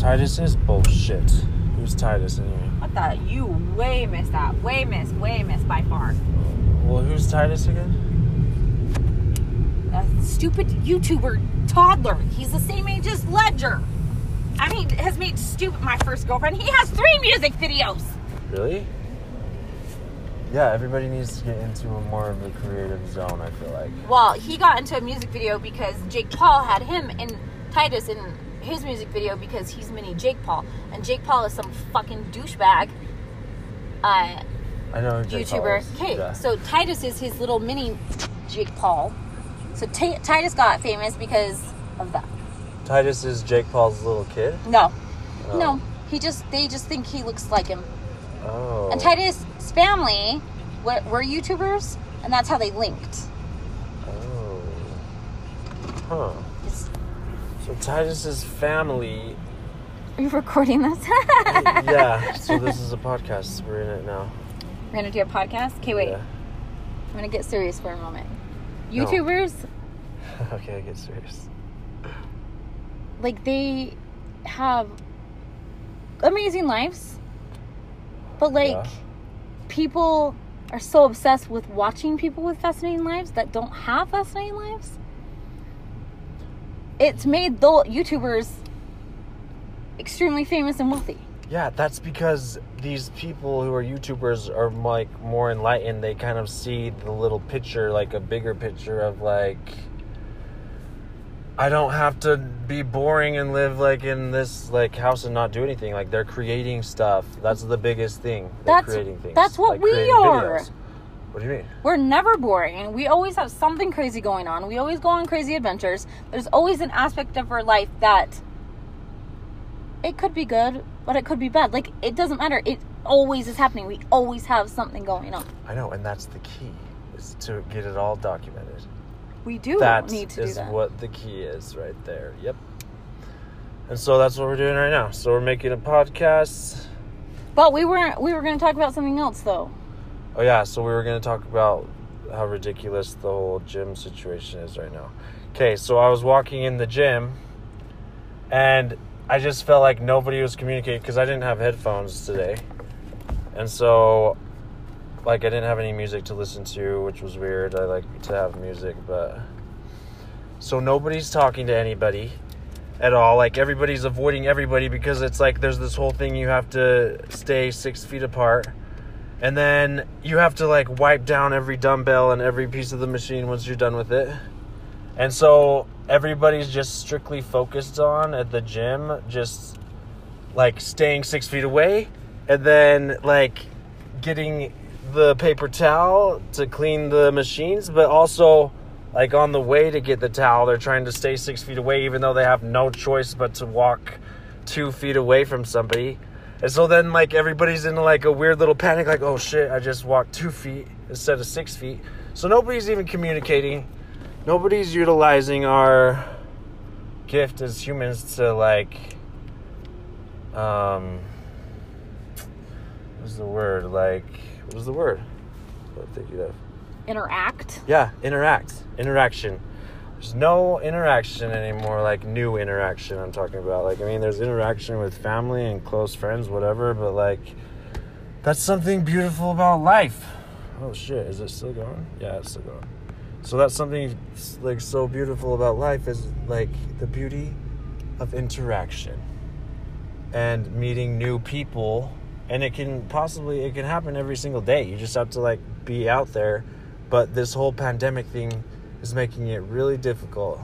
Titus is bullshit. Who's Titus anyway? What the? You way missed that. Way missed. Way missed by far. Well, who's Titus again? A stupid YouTuber toddler. He's the same age as Ledger. And he has made stupid my first girlfriend. He has three music videos. Really? Yeah, everybody needs to get into a more of a creative zone. I feel like. Well, he got into a music video because Jake Paul had him and Titus in his music video because he's mini Jake Paul, and Jake Paul is some fucking douchebag. Uh, I know. YouTuber. Okay, Yeah. so Titus is his little mini Jake Paul. So Ti Titus got famous because of that. Titus is Jake Paul's little kid. No, Oh. no, he just they just think he looks like him. Oh. And Titus' family were, were YouTubers, and that's how they linked. Oh. Huh. So Titus's family. are you recording this? yeah. So this is a podcast. We're in it now. We're gonna do a podcast. Okay, wait. Yeah. I'm gonna get serious for a moment. No. YouTubers, okay, I get serious. like they have amazing lives, but like Yeah. people are so obsessed with watching people with fascinating lives that don't have fascinating lives. It's made the YouTubers extremely famous and wealthy. Yeah, that's because these people who are YouTubers are like more enlightened. They kind of see the little picture, like a bigger picture of like I don't have to be boring and live like in this like house and not do anything. Like they're creating stuff. That's the biggest thing. They're That's- creating things. that's what like we are. videos. What do you mean? We're never boring and we always have something crazy going on. We always go on crazy adventures. There's always an aspect of our life that it could be good, but it could be bad. Like it doesn't matter. It always is happening. We always have something going on. I know, and that's the key is to get it all documented. We do That need to do is that. what the key is right there. Yep. And so that's what we're doing right now. So we're making a podcast. But we weren't we were going to talk about something else though. Oh yeah, so we were gonna talk about how ridiculous the whole gym situation is right now. Okay, so I was walking in the gym, and I just felt like nobody was communicating because I didn't have headphones today, and so like I didn't have any music to listen to, which was weird. I like to have music, but so nobody's talking to anybody at all. Like everybody's avoiding everybody because it's like there's this whole thing you have to stay six feet apart and then you have to like wipe down every dumbbell and every piece of the machine once you're done with it. And so everybody's just strictly focused on at the gym, just like staying six feet away and then like getting the paper towel to clean the machines, but also like on the way to get the towel, they're trying to stay six feet away even though they have no choice but to walk two feet away from somebody. And so then like everybody's in like a weird little panic, like, oh shit, I just walked two feet instead of six feet. So nobody's even communicating. Nobody's utilizing our gift as humans to like um what's the word? Like what was the word? What I'm thinking of. Interact. Yeah, interact. Interaction. There's no interaction anymore, like new interaction I'm talking about. Like, I mean, there's interaction with family and close friends, whatever, but like, that's something beautiful about life. Oh shit, is it still going? Yeah, it's still going. So that's something like so beautiful about life is like the beauty of interaction and meeting new people and it can possibly it can happen every single day you just have to like be out there but this whole pandemic thing is making it really difficult.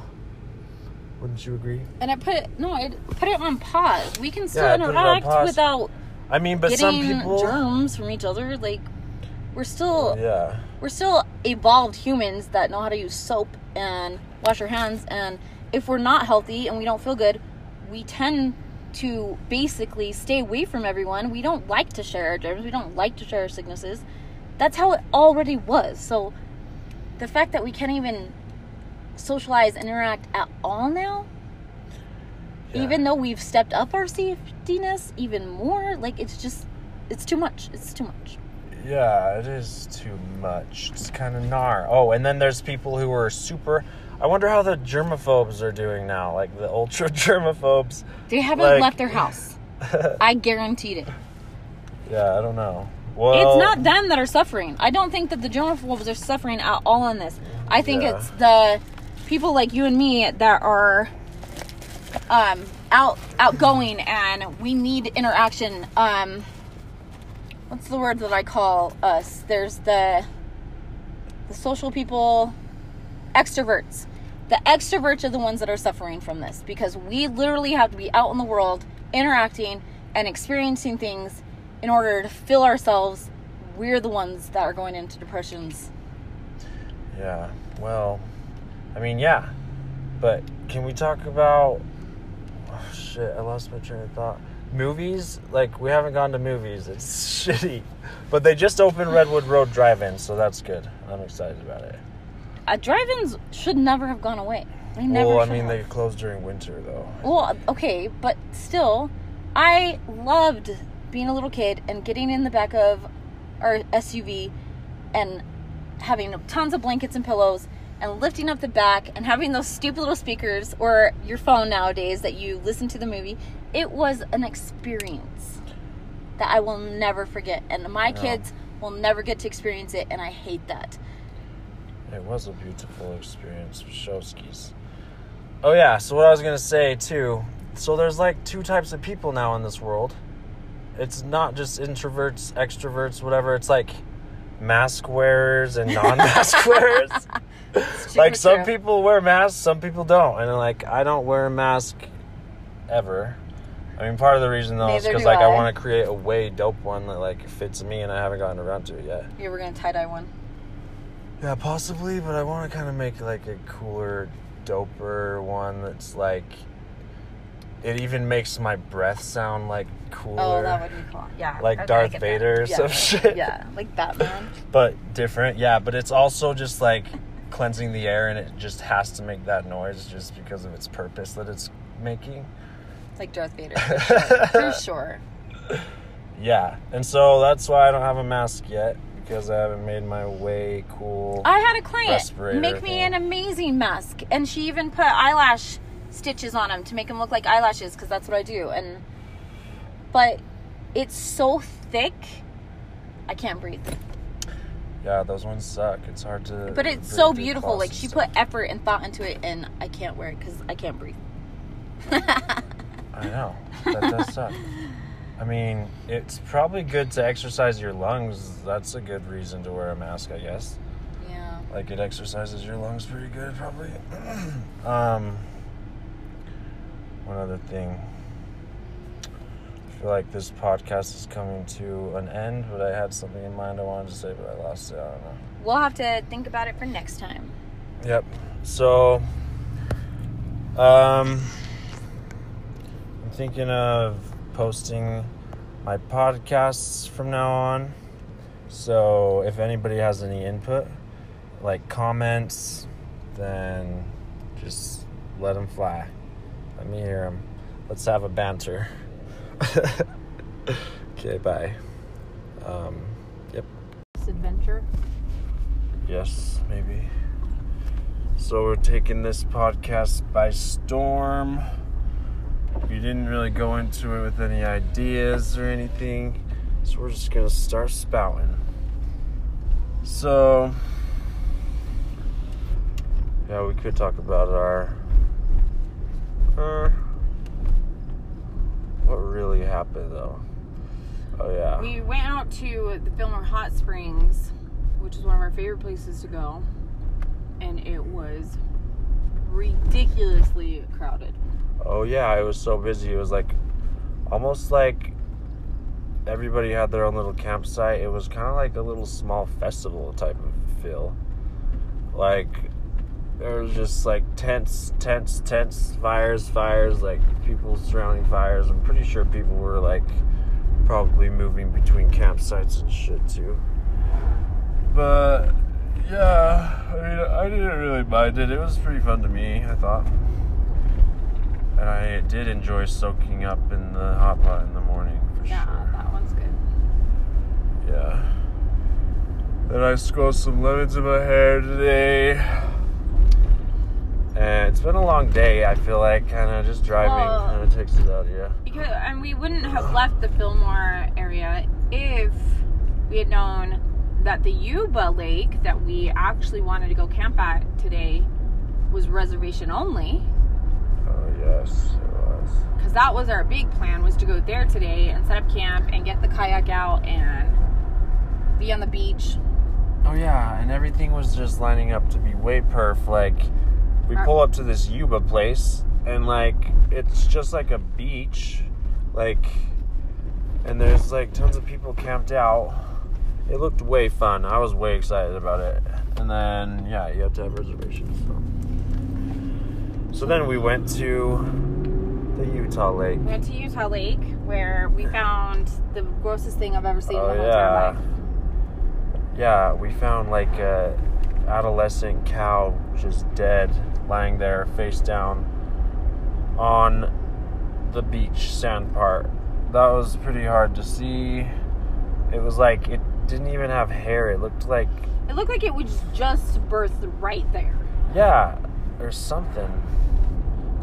Wouldn't you agree? And I put it no, I put it on pause. We can still Yeah, I put it on interact without i mean but some people germs from each other. Like we're still oh, yeah. we're still evolved humans that know how to use soap and wash our hands and if we're not healthy and we don't feel good we tend to basically stay away from everyone. We don't like to share our germs. We don't like to share our sicknesses. That's how it already was. So the fact that we can't even socialize and interact at all now Yeah. even though we've stepped up our safetyness even more like it's just it's too much it's too much Yeah, it is too much. It's kind of gnar. Oh, and then there's people who are super. I wonder how the germaphobes are doing now, like the ultra germaphobes. They haven't Like- left their house. I guaranteed it. Yeah, I don't know. Well, it's not them that are suffering. I don't think that the germaphobes are suffering at all in this. I think Yeah. it's the people like you and me that are um out outgoing and we need interaction. Um what's the word that I call us? There's the the social people extroverts. The extroverts are the ones that are suffering from this because we literally have to be out in the world interacting and experiencing things in order to fill ourselves. We're the ones that are going into depressions. Yeah. Well, I mean, yeah. But can we talk about? Oh, shit, I lost my train of thought. Movies? Like we haven't gone to movies. It's shitty. But they just opened Redwood Road Drive-In, so that's good. I'm excited about it. Uh, drive-ins should never have gone away. They never. well, I mean, have. they closed during winter though. Well, okay, but still, I loved being a little kid and getting in the back of our SUV and having tons of blankets and pillows and lifting up the back and having those stupid little speakers or your phone nowadays that you listen to the movie. It was an experience that I will never forget, and my kids will never get to experience it, and I hate that. It was a beautiful experience with Showskis. Oh yeah, so what I was gonna say too. So there's like two types of people now in this world. It's not just introverts, extroverts, whatever. It's like mask wearers and non-mask wearers. Like some true. people wear masks, some people don't, and like I don't wear a mask ever. I mean, part of the reason though is because like I, I. want to create a way dope one that like fits me, and I haven't gotten around to it yet. You were gonna tie dye one. Yeah, possibly, but I want to kind of make like a cooler, doper one that's like. It even makes my breath sound like cooler. Oh, that would be cool. Yeah. Like okay, Darth Vader or that. some yeah. shit. Yeah, like Batman. But different, yeah. But it's also just like cleansing the air, and it just has to make that noise just because of its purpose that it's making. like Darth Vader. For sure. For sure. Yeah, and so that's why I don't have a mask yet because I haven't made my way cool. I had a client make me thing. an amazing mask, and she even put eyelash stitches on them to make them look like eyelashes because that's what I do. And but it's so thick, I can't breathe. yeah, those ones suck. It's hard to. But it's so beautiful. Like she stuff. put effort and thought into it, and I can't wear it because I can't breathe. I know that does suck. I mean, it's probably good to exercise your lungs. That's a good reason to wear a mask, I guess. Yeah. Like it exercises your lungs pretty good, probably. um, one other thing. I feel like this podcast is coming to an end, but I had something in mind I wanted to say, but I lost it. I don't know. We'll have to think about it for next time. Yep. So, um, I'm thinking of posting my podcasts from now on. So, if anybody has any input, like comments, then just let them fly. Let me hear them. Let's have a banter. okay, bye. Um, yep. This adventure. Yes, maybe. So we're taking this podcast by storm. We didn't really go into it with any ideas or anything, so we're just gonna start spouting. So, yeah, we could talk about our. Uh, what really happened though? Oh yeah. We went out to the Fillmore Hot Springs, which is one of our favorite places to go, and it was ridiculously crowded. Oh yeah, it was so busy. It was like almost like everybody had their own little campsite. It was kind of like a little small festival type of feel. Like there was just like tents, tents, tents, fires, fires, like people surrounding fires. I'm pretty sure people were like probably moving between campsites and shit too. But yeah, I mean, I didn't really mind it. It was pretty fun to me, I thought. And I did enjoy soaking up in the hot pot in the morning for Yeah, sure. that one's good. Yeah. Then I squeezed some lemons in my hair today. And it's been a long day. I feel like kind of just driving Well- kind of takes it out yeah. Because and we wouldn't have left the Fillmore area if we had known that the Yuba Lake that we actually wanted to go camp at today was reservation only. Oh yes, it was. Because that was our big plan was to go there today and set up camp and get the kayak out and be on the beach. Oh yeah, and everything was just lining up to be way perf. Like we uh, pull up to this Yuba place, and like it's just like a beach, like, and there's like tons of people camped out. It looked way fun. I was way excited about it. And then yeah, you have to have reservations. So, so then we went to the Utah Lake. We went to Utah Lake where we found the grossest thing I've ever seen Oh in my whole yeah, entire life. yeah. We found like a adolescent cow just dead, lying there face down on the beach sand part. That was pretty hard to see. It was like it didn't even have hair. It looked like It looked like it was just birthed right there. yeah, or something.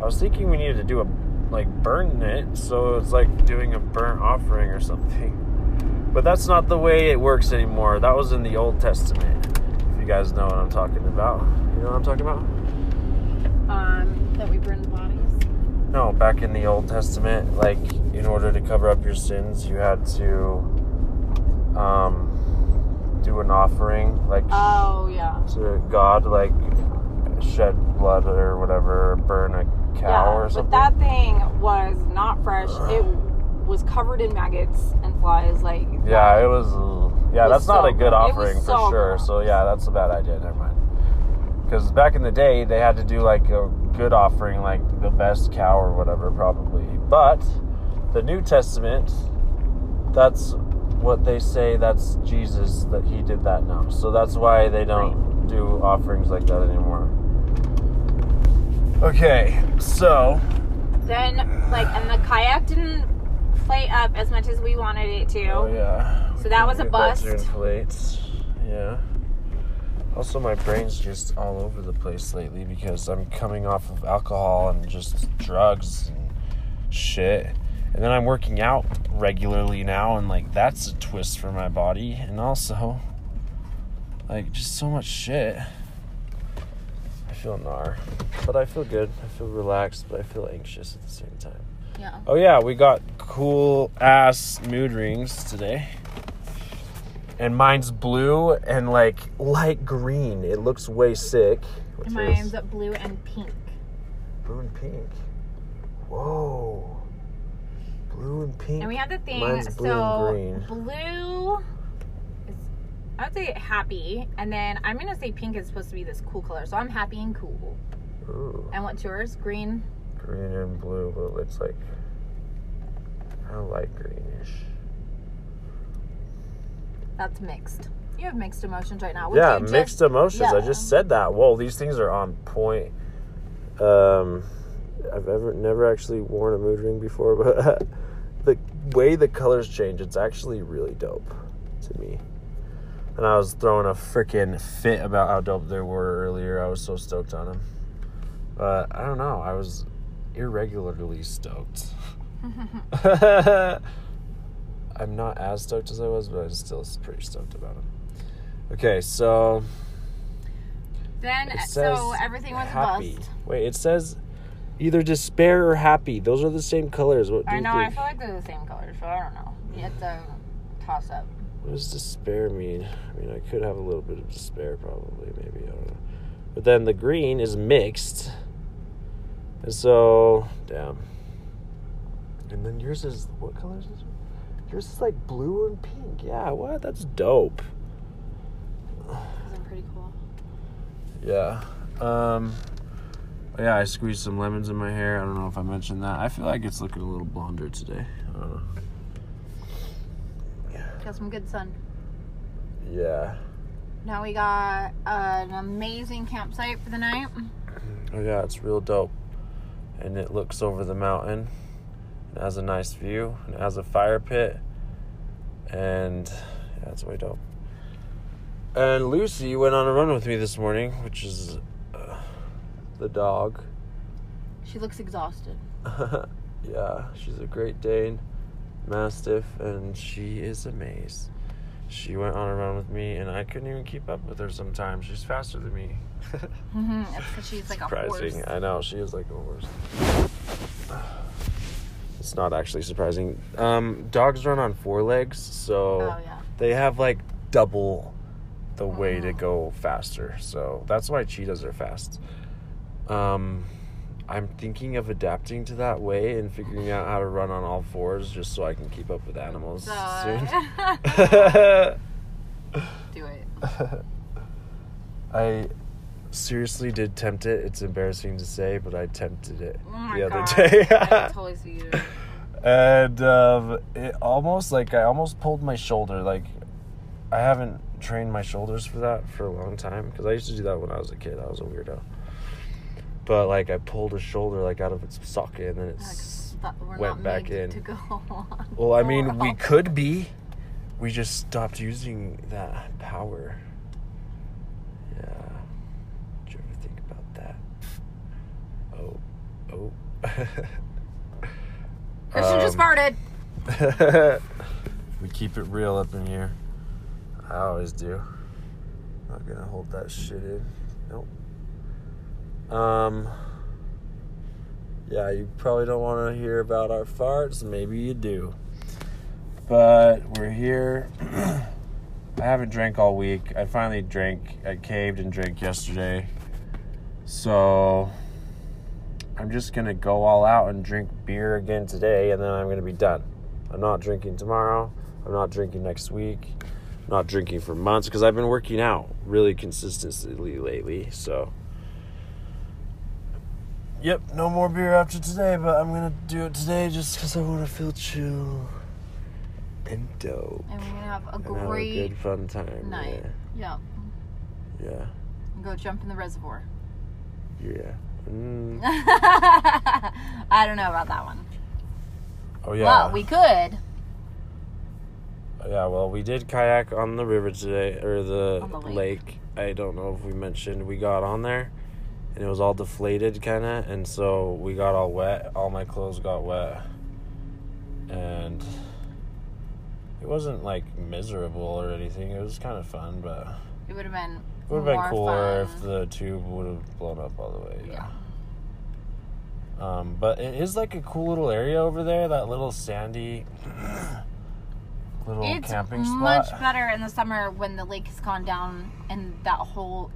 I was thinking we needed to do a like burn it, so it's like doing a burnt offering or something. But that's not the way it works anymore. That was in the Old Testament. If you guys know what I'm talking about. You know what I'm talking about? Um, that we burned the bodies. No, back in the Old Testament, like in order to cover up your sins, you had to um do an offering like Oh yeah. to God, like shed blood or whatever, burn a cow yeah, or something. but that thing was not fresh. It was covered in maggots and flies. Like Yeah, it was. Yeah, was that's not a good gross. It was offering for so sure. So yeah, that's a bad idea. Never mind. Because back in the day, they had to do like a good offering, like the best cow or whatever, probably. But the New Testament, that's what they say. That's Jesus that he did that now. So that's why they don't do offerings like that anymore. Okay, so Then like, and the kayak didn't play up as much as we wanted it to. Oh yeah. So that was a that bust. inflate. Yeah. Also, my brain's just all over the place lately because I'm coming off of alcohol and just drugs and shit. And then I'm working out regularly now, and like that's a twist for my body. And also, like, just so much shit. I feel gnar. But I feel good. I feel relaxed, but I feel anxious at the same time. Yeah. Oh yeah, we got cool ass mood rings today. And mine's blue and like light green. It looks way sick. What's And yours? mine's blue and pink. blue and pink. Whoa. Blue and pink. And we had the thing. Mine's blue so and green. blue is, I would say happy, and then I'm gonna say pink is supposed to be this cool color. So I'm happy and cool. Ooh, And what's yours? Green. green and blue, but it looks like kind of light greenish. That's mixed. You have mixed emotions right now. Would yeah, you just- mixed emotions. I just said that. Whoa, these things are on point. Um, I've ever never actually worn a mood ring before, but the way the colors change, it's actually really dope to me. And I was throwing a freaking fit about how dope they were earlier. I was so stoked on them. But I don't know. I was irregularly stoked. I'm not as stoked as I was, but I'm still pretty stoked about them. Okay, so Then uh, says so everything was happy. a bust. Wait, it says either despair or happy. Those are the same colors. What do I know. I feel like they're the same colors, so I don't know. It's a toss up. What does despair mean? I mean, I could have a little bit of despair, probably, maybe. I don't know. But then the green is mixed. And so, damn. And then yours is, what color is this? Yours is like blue and pink. Yeah, what? That's dope. Isn't pretty cool. Yeah. Um, yeah, I squeezed some lemons in my hair. I don't know if I mentioned that. I feel like it's looking a little blonder today. I don't know. Got some good sun. Yeah. Now we got an amazing campsite for the night. Oh yeah, it's real dope. And it looks over the mountain. It has a nice view. And it has a fire pit. And yeah, it's way dope. And Lucy went on a run with me this morning, which is uh, the dog. She looks exhausted. yeah, she's a Great Dane Mastiff, and she is a maze. She went on a run with me, and I couldn't even keep up with her sometimes. She's faster than me. Mm-hmm. That's because she's like a horse. surprising. I know, she is like a horse. It's not actually surprising. Um, dogs run on four legs, so Oh yeah. they have like double the way to Oh. go faster. So that's why cheetahs are fast. Um, I'm thinking of adapting to that way and figuring out how to run on all fours just so I can keep up with animals So, soon. do it. I seriously did tempt it. It's embarrassing to say, but I tempted it Oh the other God. day. I totally see you. and um, it almost like I almost pulled my shoulder. Like I haven't trained my shoulders for that for a long time because I used to do that when I was a kid. I was a weirdo. But like I pulled a shoulder like out of its socket and then Like, it's went not back in. To go on. well, I mean we could be. We just stopped using that power. Yeah. Did you ever think about that? Oh. Christian just Um, farted. we keep it real up in here. I always do. Not gonna hold that shit in. Nope. Um. Yeah, you probably don't want to hear about our farts. Maybe you do. But we're here. I haven't drank all week. I finally drank. I caved and drank yesterday. So I'm just gonna go all out and drink beer again today, and then I'm gonna be done. I'm not drinking tomorrow. I'm not drinking next week. I'm not drinking for months because I've been working out really consistently lately. So, yep, no more beer after today, but I'm gonna do it today just because I want to feel chill and dope And we're gonna have a and have a great good fun time. night. Yeah. Yeah, yeah, Go jump in the reservoir. yeah. Mm. I don't know about that one. Oh yeah. Well, we could. Yeah, well, we did kayak on the river today, or the, the lake. lake. I don't know if we mentioned we got on there, and it was all deflated, kind of, and so we got all wet. All my clothes got wet, and it wasn't like miserable or anything. It was kind of fun, but It would have been. It would have been cooler fun. if the tube would have blown up all the way. Yeah. Um, but it is like a cool little area over there. That little sandy little It's camping spot. much better in the summer when the lake has gone down and that whole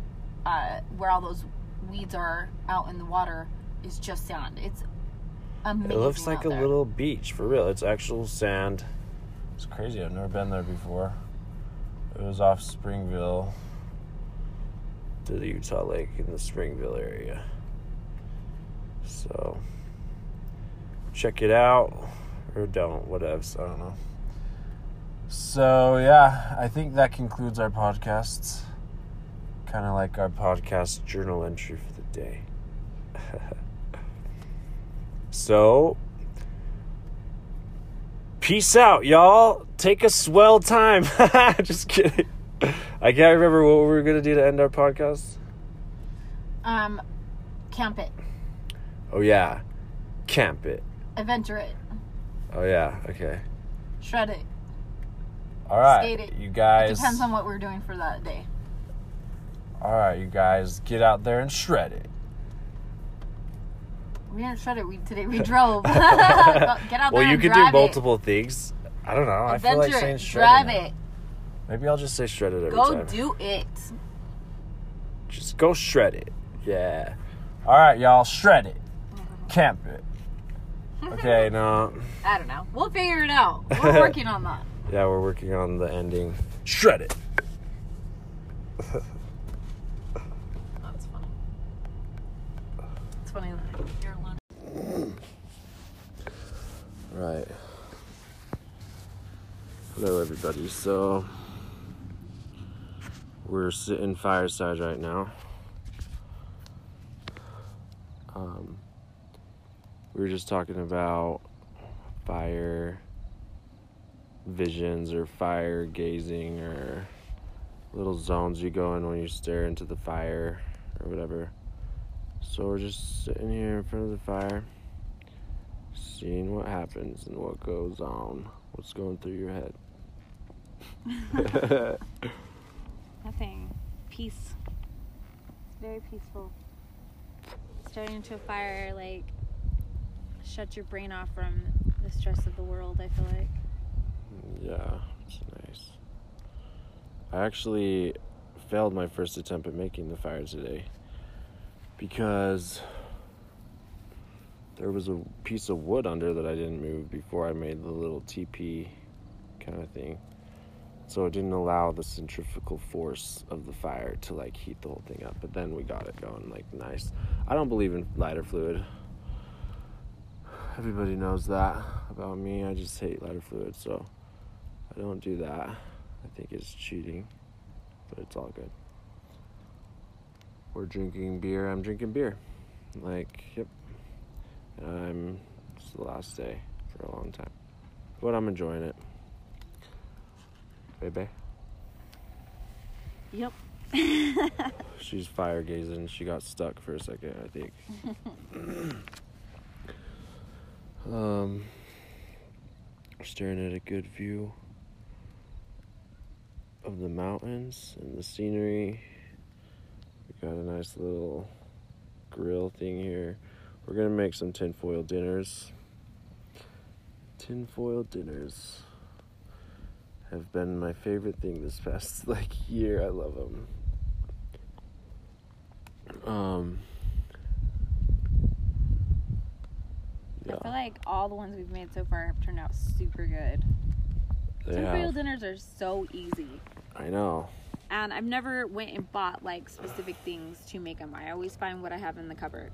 uh, where all those weeds are out in the water is just sand. It's amazing. It looks like a there. little beach for real. It's actual sand. It's crazy. I've never been there before. It was off Springville to the Utah Lake in the Springville area. So check it out or don't, whatevs. I don't know. So yeah, I think that concludes our podcasts. Kind of like our podcast journal entry for the day. so peace out, y'all. Take a swell time. Just kidding. I can't remember what we were gonna do to end our podcast. Um, camp it, Oh yeah, camp it. adventure it, Oh yeah, okay. shred it. All right, Skate it. you It guys. depends on what we're doing for that day. All right, you guys, get out there and shred it. We didn't shred it. We today we drove. Get out there well, you could do multiple things. I don't know. It. I feel like saying shred Drive now. it. Maybe I'll just say shred it every Go time. do it. Just go shred it. Yeah. All right, y'all, shred it. Camp it. Okay, no. I don't know. We'll figure it out. We're working on that. Yeah, we're working on the ending. Shred it. That's funny. It's funny that you're alone. Right. Hello, everybody. So, we're sitting fireside right now. Um, we were just talking about fire visions or fire gazing or little zones you go in when you stare into the fire or whatever. So we're just sitting here in front of the fire, seeing what happens and what goes on. What's going through your head? Nothing. Peace. It's very peaceful. Starting to a fire, like, shuts your brain off from the stress of the world, I feel like. yeah, it's nice. I actually failed my first attempt at making the fire today because there was a piece of wood under that I didn't move before I made the little TP kind of thing. So it didn't allow the centrifugal force of the fire to like heat the whole thing up. But then we got it going like nice. I don't believe in lighter fluid. Everybody knows that about me. I just hate lighter fluid, so I don't do that. I think it's cheating, but it's all good. We're drinking beer. I'm drinking beer. Like, yep. And I'm, it's the last day for a long time. But I'm enjoying it. Baby. Yep. She's fire gazing. She got stuck for a second, I think. um, staring at a good view of the mountains and the scenery. We got a nice little grill thing here. We're gonna make some tinfoil dinners. Tinfoil dinners have been my favorite thing this past like year. I love them. Um. I feel like all the ones we've made so far have turned out super good. Tinfoil dinners are so easy. I know. And I've never went and bought like specific things to make them. I always find what I have in the cupboard.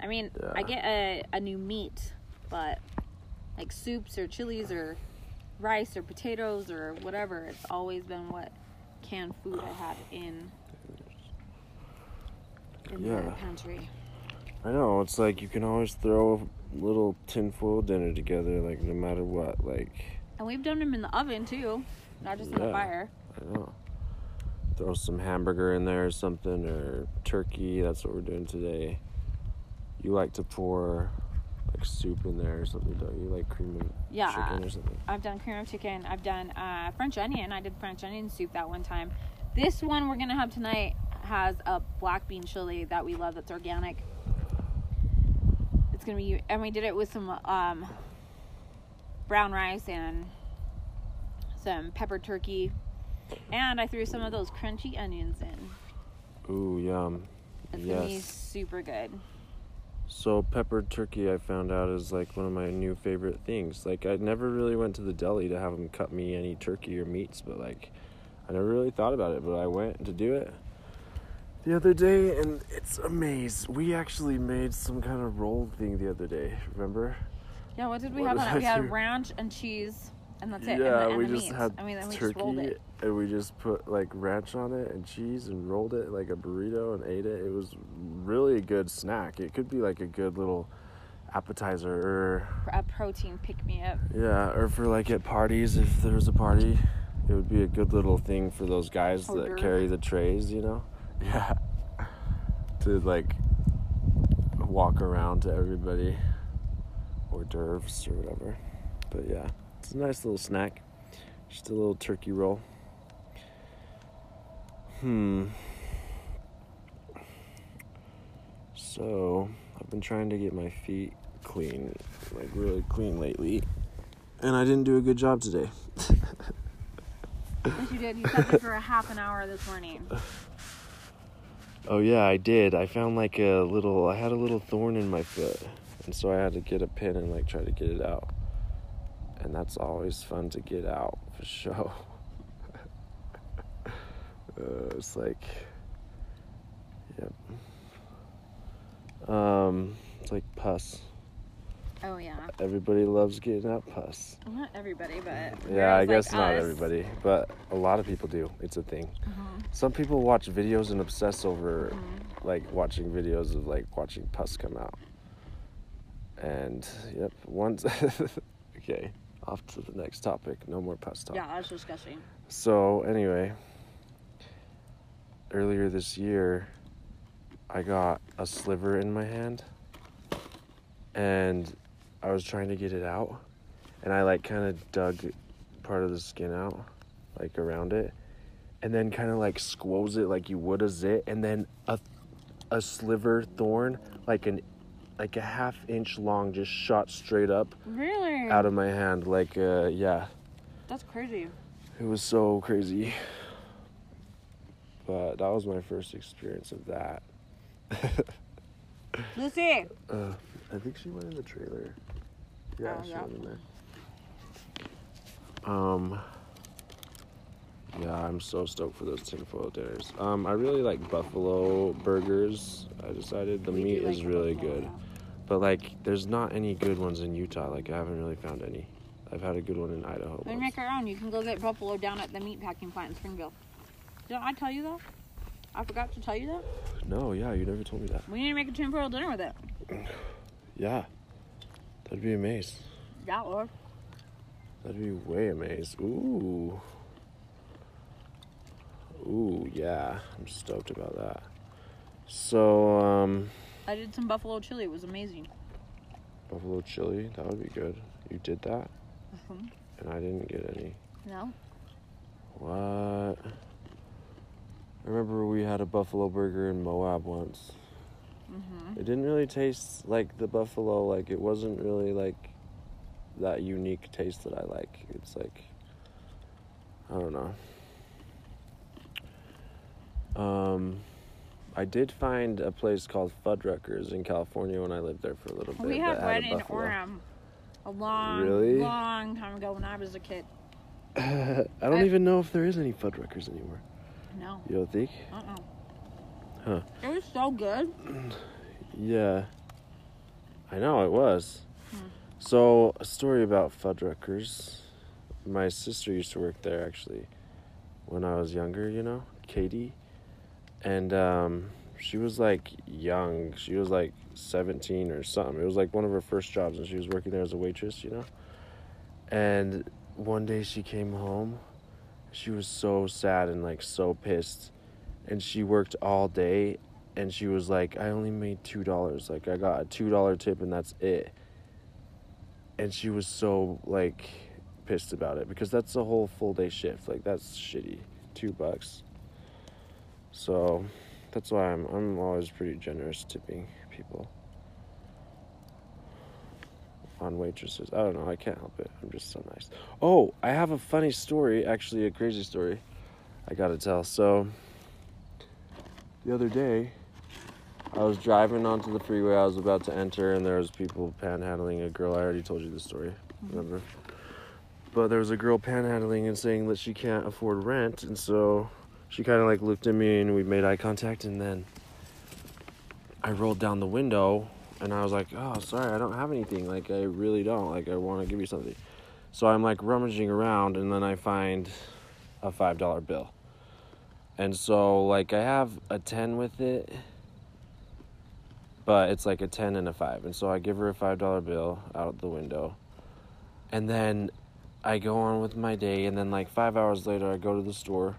I mean, I get a, a new meat, but like soups or chilies or rice or potatoes or whatever, it's always been what canned food I had in in the Yeah. pantry. I know. It's like you can always throw a little tinfoil dinner together, like no matter what. Like And we've done them in the oven too, not just in the fire. I know. Throw some hamburger in there or something, or turkey. That's what we're doing today. You like to pour like soup in there or something, don't you? Like cream of Yeah. chicken or something. I've done cream of chicken. I've done uh, French onion. I did French onion soup that one time. This one we're gonna have tonight has a black bean chili that we love. That's organic. It's gonna be, and we did it with some um, brown rice and some pepper turkey, and I threw some of those crunchy onions in. Ooh, yum. It's gonna be Yes. super good. So peppered turkey, I found out is like one of my new favorite things. Like I never really went to the deli to have them cut me any turkey or meats, but like I never really thought about it. But I went to do it the other day, and it's amazing. We actually made some kind of roll thing the other day. Remember? Yeah, what did we What have on it? We had ranch and cheese, and that's it. Yeah, and and we just meats. had I mean, then we just turkey, it. and we just put like ranch on it and cheese, and rolled it like a burrito and ate it. It was really a good snack. It could be like a good little appetizer or a protein pick me up. Yeah, or for like at parties, if there was a party, it would be a good little thing for those guys that carry the trays, you know? Yeah. to like walk around to everybody, hors d'oeuvres or whatever. But yeah, it's a nice little snack. Just a little turkey roll. Hmm. So, I've been trying to get my feet clean, like really clean lately. And I didn't do a good job today. Yes, you did. You there for a half an hour this morning. Oh yeah, I did. I found like a little I had a little thorn in my foot. And so I had to get a pin and like try to get it out. And that's always fun to get out for sure. uh, it's like Yep. Um it's like pus. Oh yeah. Everybody loves getting out pus. Well, not everybody, but Yeah, I guess like not us- everybody, but a lot of people do. It's a thing. Mhm. Some people watch videos and obsess over Mhm. like watching videos of like watching pus come out. And yep, once okay, off to the next topic. No more pus talk. Yeah, that's disgusting. So anyway, earlier this year, I got a sliver in my hand and I was trying to get it out and I like kind of dug part of the skin out like around it and then kind of like squoze it like you would a zit and then a a sliver thorn like an like a half inch long just shot straight up Really? out of my hand like uh yeah That's crazy. it was so crazy but that was my first experience of that Lucy. uh, i think she went in the trailer yeah Oh, she yeah. went in there um yeah i'm so stoked for those tinfoil dinners um i really like buffalo burgers i decided the We meat is really good but like there's not any good ones in utah like i haven't really found any i've had a good one in idaho We once. make our own. You can go get buffalo down at the meat packing plant in Springville. Didn't I tell you that? I forgot to tell you that. no yeah you never told me that We need to make a tinfoil dinner with it. yeah that'd be amazing Yeah, or That'd be way amazed. Ooh. Ooh, yeah. I'm stoked about that. So, um, I did some buffalo chili. It was amazing. buffalo chili, that would be good. You did that? Mhm. And I didn't get any. No. What? I remember we had a buffalo burger in Moab once. Mm-hmm. It didn't really taste like the buffalo. Like, it wasn't really like that unique taste that I like. It's like, I don't know. Um, I did find a place called Fuddruckers in California when I lived there for a little bit. We had one in buffalo. Orem a long, Really? long time ago when I was a kid. I don't I- even know if there is any Fuddruckers anymore. No. You don't think? Uh-uh. Huh. It was so good. Yeah. I know it was. Hmm. So, a story about Fuddruckers. My sister used to work there actually when I was younger, you know, Katie. And um, she was like young. She was like 17 or something. It was like one of her first jobs, and she was working there as a waitress, you know. And one day she came home. She was so sad and like so pissed. And she worked all day and she was like, I only made two dollars. Like I got a two dollar tip and that's it. And she was so like pissed about it because that's a whole full day shift. Like that's shitty. Two bucks. So that's why I'm I'm always pretty generous tipping people. On waitresses. I don't know, I can't help it. I'm just so nice. Oh, I have a funny story, actually a crazy story I gotta tell. So the other day I was driving onto the freeway. I was about to enter, and there was people panhandling a girl. I already told you the story, mm-hmm. remember? But there was a girl panhandling and saying that she can't afford rent, and so she kind of like looked at me, and we made eye contact, and then I rolled down the window, and I was like, "Oh, sorry, I don't have anything. Like, I really don't. Like, I want to give you something." So I'm like rummaging around, and then I find a five dollar bill. And so, like, I have a 10 with it, but it's like a 10 and a 5. And so I give her a $5 bill out the window. And then I go on with my day. And then, like, five hours later, I go to the store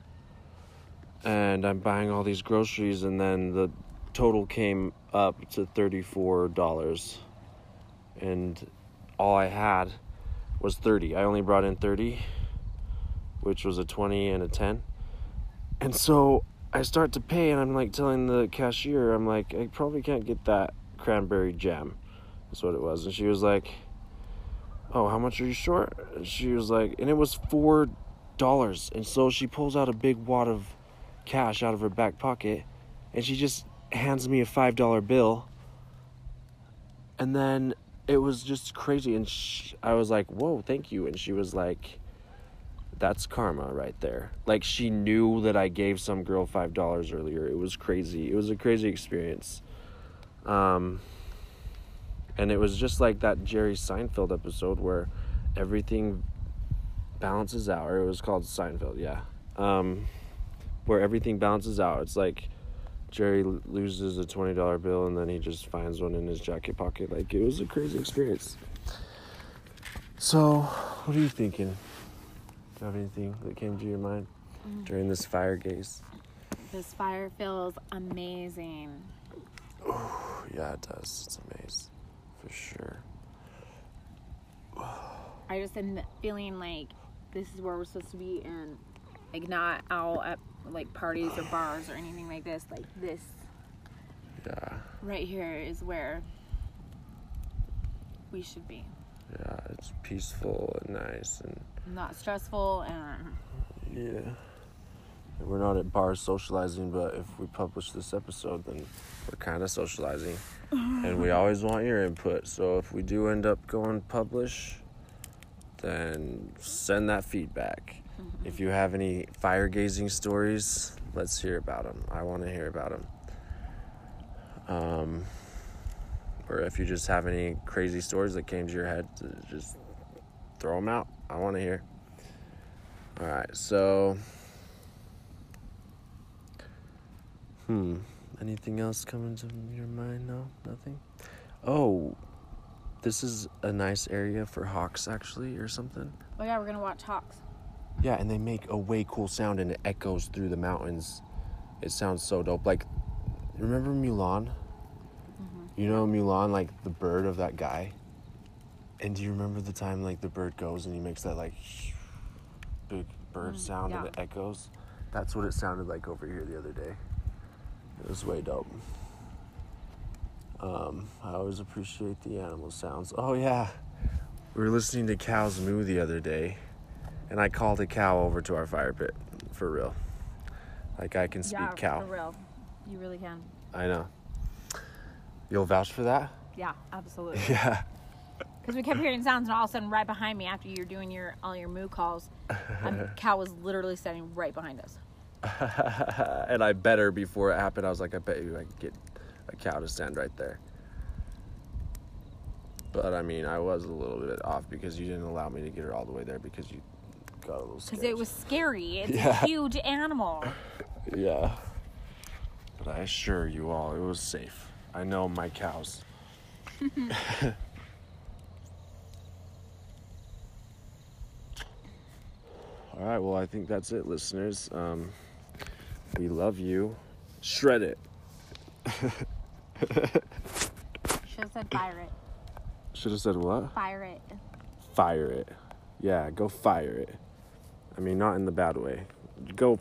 and I'm buying all these groceries. And then the total came up to $34. And all I had was 30. I only brought in 30, which was a 20 and a 10. And so I start to pay, and I'm like telling the cashier, I'm like, I probably can't get that cranberry jam. That's what it was. And she was like, Oh, how much are you short? And she was like, and it was four dollars. And so she pulls out a big wad of cash out of her back pocket, and she just hands me a five dollar bill. And then it was just crazy, and sh I was like, "Whoa, thank you." And she was like, that's karma right there. Like she knew that I gave some girl five dollars earlier. It was crazy. It was a crazy experience. Um, and it was just like that Jerry Seinfeld episode where everything balances out. Or it was called Seinfeld, yeah. Um, where everything balances out. It's like Jerry loses a twenty dollar bill and then he just finds one in his jacket pocket. Like it was a crazy experience. So, what are you thinking? Do you have anything that came to your mind mm. during this fire gaze? This fire feels amazing. Yeah, it does. It's amazing. For sure. I just am feeling like this is where we're supposed to be and like not out at like parties or bars or anything like this. Like this Yeah. right here is where we should be. Yeah, it's peaceful and nice and Not stressful and yeah. We're not at bars socializing, but if we publish this episode, then we're kind of socializing. and we always want your input. So if we do end up going publish, then send that feedback. If you have any fire gazing stories, let's hear about them. I want to hear about them. Um, or if you just have any crazy stories that came to your head, just throw them out. I want to hear. All right, so. Hmm. Anything else coming to your mind? No, nothing. Oh, this is a nice area for hawks, actually, or something. oh yeah, we're gonna watch Hawks. Yeah, and they make a way cool sound, and it echoes through the mountains. It sounds so dope. Like, remember Mulan? You know Mulan, like the bird of that guy. And do you remember the time like the bird goes and he makes that like big bird Mm, sound and it echoes? That's what it sounded like over here the other day. It was way dope. Um, I always appreciate the animal sounds. Oh yeah, we were listening to cows moo the other day, and I called a cow over to our fire pit for real. Like I can speak yeah, cow. for real. You really can. I know. You'll vouch for that? Yeah, absolutely. Yeah. Because we kept hearing sounds, and all of a sudden, right behind me, after you're doing your all your moo calls, a cow was literally standing right behind us. and I bet her before it happened. I was like, I bet you I could get a cow to stand right there. But I mean, I was a little bit off because you didn't allow me to get her all the way there because you got a little scared. Because it was scary. It's Yeah. a huge animal. Yeah. But I assure you all, it was safe. I know my cows. all right, well, I think that's it, listeners. Um, we love you. Shred it. Should have said fire it. Should have said what? Fire it. Fire it. Yeah, go fire it. I mean, not in the bad way. Go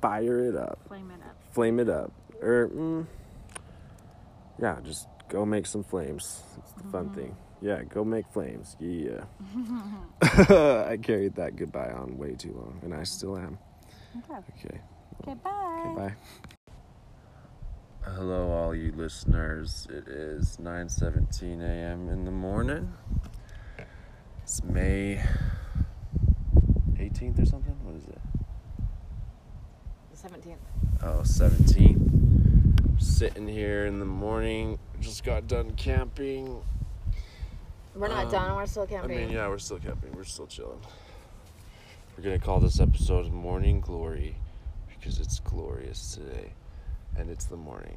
fire it up. Flame it up. flame it up. Or, mm, yeah, just go make some flames. It's the fun thing. Yeah, go make flames. Yeah. I carried that goodbye on way too long, and I still am. Okay. Okay. Okay, bye. Okay, bye. Hello, all you listeners. It is 9:17 a.m. in the morning. It's May 18th or something. What is it? The 17th. Oh, 17. Sitting here in the morning. Just got done camping. We're not Um, done. We're still camping. I mean, yeah, we're still camping. We're still chilling. We're going to call this episode Morning Glory because it's glorious today. And it's the morning.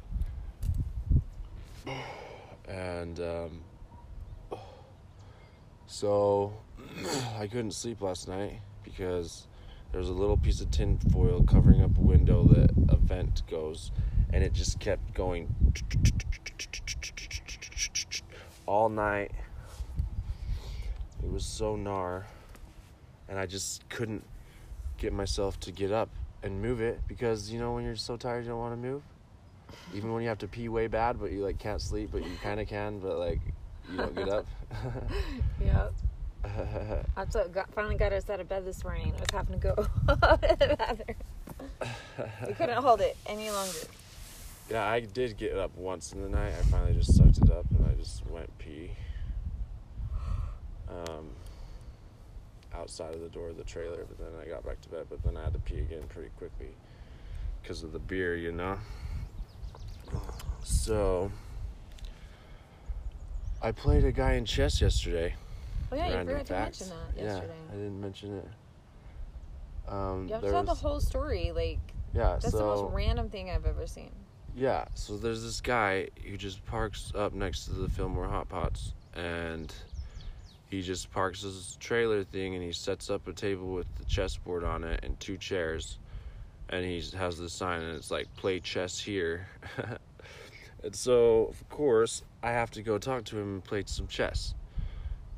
And, um, so I couldn't sleep last night because there was a little piece of tin foil covering up a window that a vent goes, and it just kept going all night. It was so gnar, and I just couldn't get myself to get up and move it because you know when you're so tired you don't want to move. Even when you have to pee way bad, but you like can't sleep, but you kind of can, but like you don't get up. yeah. That's what got, finally got us out of bed this morning. I was having to go to the bathroom. We couldn't hold it any longer. Yeah, I did get up once in the night. I finally just sucked it up and I just went pee. Um, outside of the door of the trailer, but then I got back to bed. But then I had to pee again pretty quickly because of the beer, you know. So I played a guy in chess yesterday. Oh yeah, you forgot to mention that yesterday. Yeah, I didn't mention it. Um, you have to tell the whole story. Like Yeah, that's so the most random thing I've ever seen. Yeah, so there's this guy who just parks up next to the Fillmore Hot Pots, and he just parks his trailer thing, and he sets up a table with the chessboard on it and two chairs, and he has this sign, and it's like "Play chess here," And so, of course, I have to go talk to him and play some chess.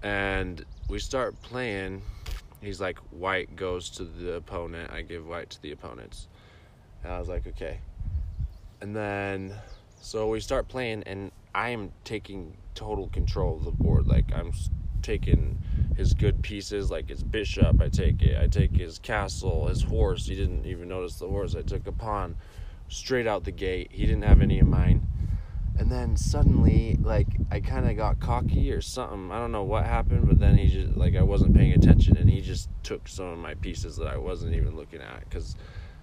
And we start playing. He's like, white goes to the opponent. I give white to the opponents. And I was like, okay. And then, so we start playing, and I am taking total control of the board. Like, I'm taking his good pieces, like his bishop, I take it. I take his castle, his horse. He didn't even notice the horse. I took a pawn straight out the gate. He didn't have any of mine. And then suddenly, like, I kind of got cocky or something. I don't know what happened, but then he just, like, I wasn't paying attention and he just took some of my pieces that I wasn't even looking at. Because,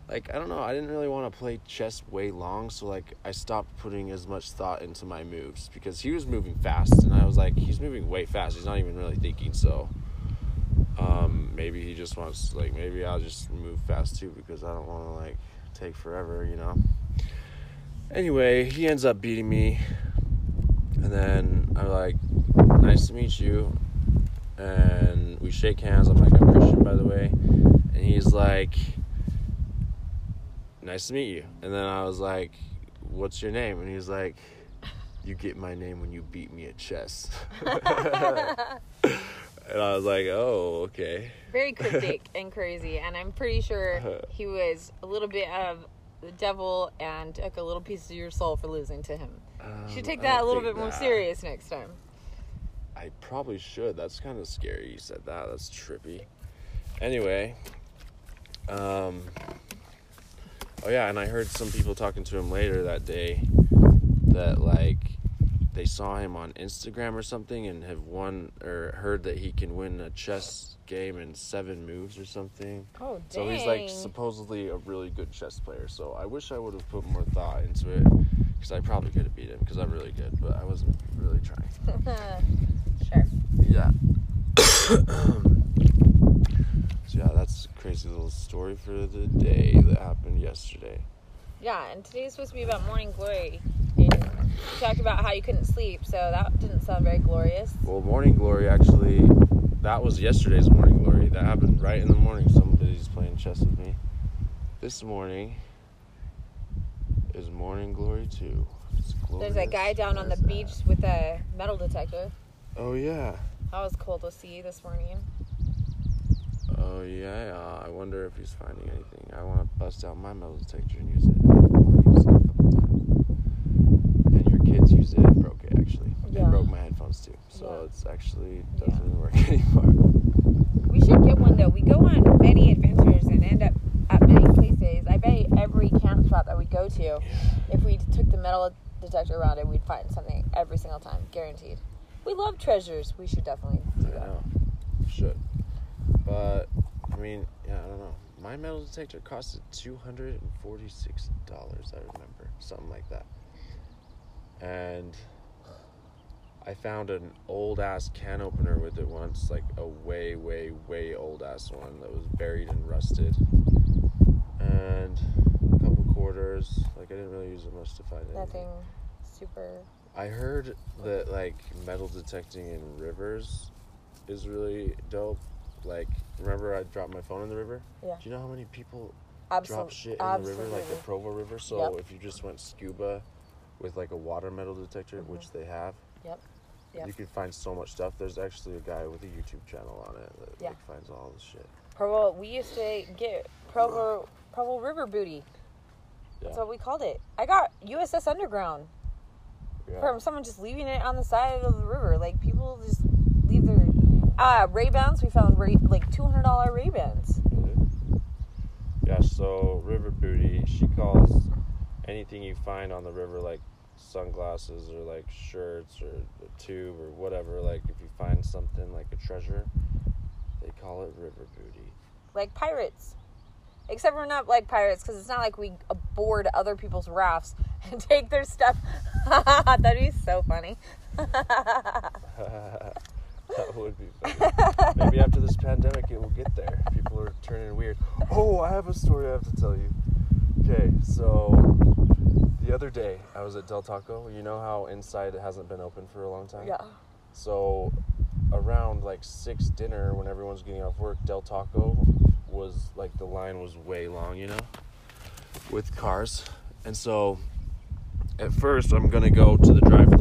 like, I don't know, I didn't really want to play chess way long. So, like, I stopped putting as much thought into my moves because he was moving fast. And I was like, he's moving way fast. He's not even really thinking. So, um, maybe he just wants, like, maybe I'll just move fast too because I don't want to, like, take forever, you know? Anyway, he ends up beating me. And then I'm like, nice to meet you. And we shake hands. I'm like, I'm Christian, by the way. And he's like, nice to meet you. And then I was like, what's your name? And he's like, you get my name when you beat me at chess. and I was like, oh, okay. Very cryptic and crazy, and I'm pretty sure he was a little bit of the devil and took a little piece of your soul for losing to him. You Um, should take that a little bit more serious next time. I probably should. That's kind of scary. You said that. That's trippy. Anyway, um, oh yeah, and I heard some people talking to him later that day that like they saw him on Instagram or something and have won or heard that he can win a chess game in seven moves or something. Oh, dang. So he's like supposedly a really good chess player. So I wish I would have put more thought into it because I probably could have beat him because I'm really good, but I wasn't really trying. sure. Yeah. so yeah, that's a crazy little story for the day that happened yesterday. Yeah, and today's supposed to be about morning glory. And talked about how you couldn't sleep, so that didn't sound very glorious. Well, morning glory actually, that was yesterday's morning glory. That happened right in the morning. Somebody's playing chess with me. This morning is morning glory too. There's a guy down on the that. beach with a metal detector. Oh yeah. That was cool to see this morning. Oh yeah, yeah. I wonder if he's finding anything. I want to bust out my metal detector and use it. I've used it a couple times. And your kids use it. It broke it actually. Yeah. It broke my headphones too. So Yeah. it's actually Yeah. doesn't even work anymore. We should get one though. We go on many adventures and end up at many places. I bet every camp spot that we go to, if we took the metal detector around it, we'd find something every single time, guaranteed. We love treasures. We should definitely do I that. know. Should. But I mean, yeah, I don't know. My metal detector costed two hundred and forty-six dollars. I remember something like that. And I found an old ass can opener with it once, like a way, way, way old ass one that was buried and rusted. And a couple quarters. Like I didn't really use it much to find anything. Nothing super. I heard that like metal detecting in rivers is really dope. Like, remember I dropped my phone in the river? Yeah. Do you know how many people Absol- drop shit in absolutely. the river, like the Provo River? So Yep. if you just went scuba with like a water metal detector, Mhm. which they have, Yep. Yep. you can find so much stuff. There's actually a guy with a YouTube channel on it that Yeah. like finds all this shit. Provo. We used to get Provo Provo River booty. That's what we called it. I got USS Underground Yeah. from someone just leaving it on the side of the river. Like people just leave their uh, Ray Bans. We found Ray, like two hundred dollar Ray Bans. Yeah, so river booty, she calls anything you find on the river like sunglasses or like shirts or a tube or whatever, like if you find something like a treasure, they call it river booty. like pirates. Except we're not like pirates because it's not like we board other people's rafts and take their stuff. That'd be so funny. that would be funny. Maybe after this pandemic it will get there. People are turning weird. Oh, I have a story I have to tell you. Okay, so the other day I was at Del Taco. You know how inside it hasn't been open for a long time? Yeah. So around like six dinner when everyone's getting off work, Del Taco was like the line was way long, you know, with cars. And so at first I'm gonna go to the drive-through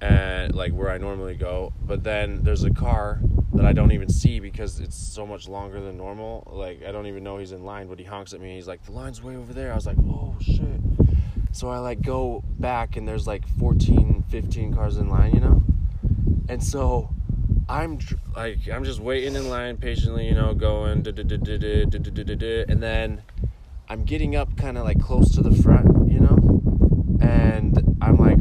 and like where I normally go. But then there's a car that I don't even see because it's so much longer than normal. Like I don't even know he's in line, but he honks at me. He's like, "The line's way over there." I was like, "Oh shit." So I like go back and there's like 14, 15 cars in line, you know? And so I'm like I'm just waiting in line patiently, you know, going and then I'm getting up kind of like close to the front, you know? And I'm like,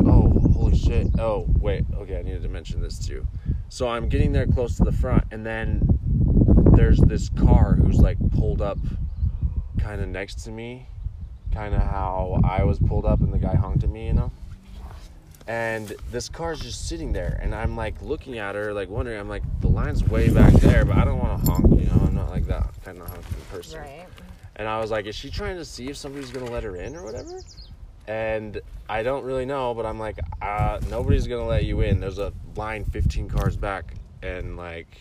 shit. Oh, wait, okay, I needed to mention this too. So I'm getting there close to the front, and then there's this car who's like pulled up kind of next to me, kind of how I was pulled up and the guy honked at me, you know. And this car's just sitting there, and I'm like looking at her, like wondering. I'm like, the line's way back there, but I don't want to honk, you know. I'm not like that kind of honking person. Right. And I was like, is she trying to see if somebody's gonna let her in or whatever? And I don't really know, but I'm like, uh, nobody's gonna let you in. There's a line 15 cars back, and like,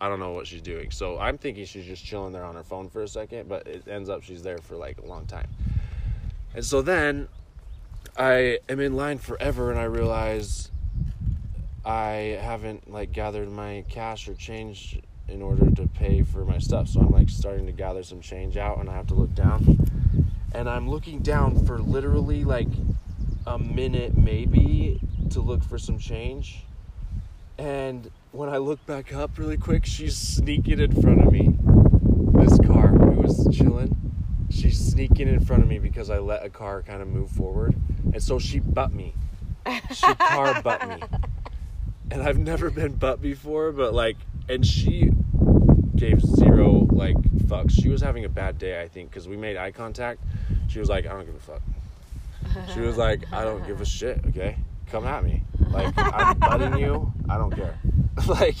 I don't know what she's doing. So I'm thinking she's just chilling there on her phone for a second, but it ends up she's there for like a long time. And so then I am in line forever, and I realize I haven't like gathered my cash or change in order to pay for my stuff. So I'm like starting to gather some change out and I have to look down. And I'm looking down for literally like a minute maybe to look for some change. And when I look back up really quick, she's sneaking in front of me. This car who was chilling, she's sneaking in front of me because I let a car kind of move forward. And so she butt me. She car butt me. And I've never been butt before, but like, and she gave zero like fucks. She was having a bad day, I think, because we made eye contact. She was like, I don't give a fuck. She was like, I don't give a shit, okay? Come at me. Like, I'm butting you. I don't care. like,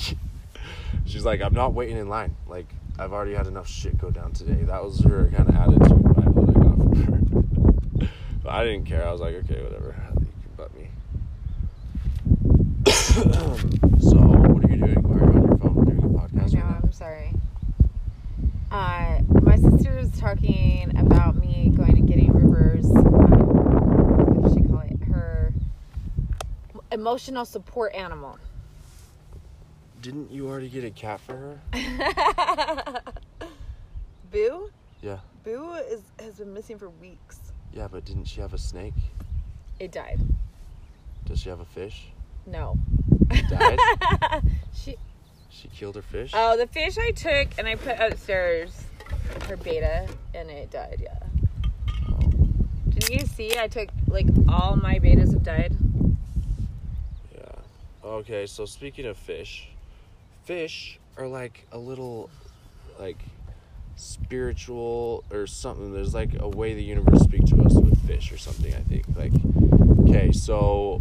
she's like, I'm not waiting in line. Like, I've already had enough shit go down today. That was her kind of attitude vibe that I got from her. but I didn't care. I was like, okay, whatever. You can butt me. Um, so, what are you doing? Why are you on your phone? We're doing a I podcast know, right now. I'm sorry. Uh, my sister is talking about me going and getting River's, um, what does she call it? Her emotional support animal. Didn't you already get a cat for her? Boo? Yeah. Boo is has been missing for weeks. Yeah, but didn't she have a snake? It died. Does she have a fish? No. It died? She. She killed her fish? Oh, the fish I took and I put upstairs, her betta, and it died. Yeah. Oh. Didn't you see? I took like all my bettas have died. Yeah. Okay, so speaking of fish, fish are like a little like spiritual or something. There's like a way the universe speaks to us with fish or something, I think. Like okay, so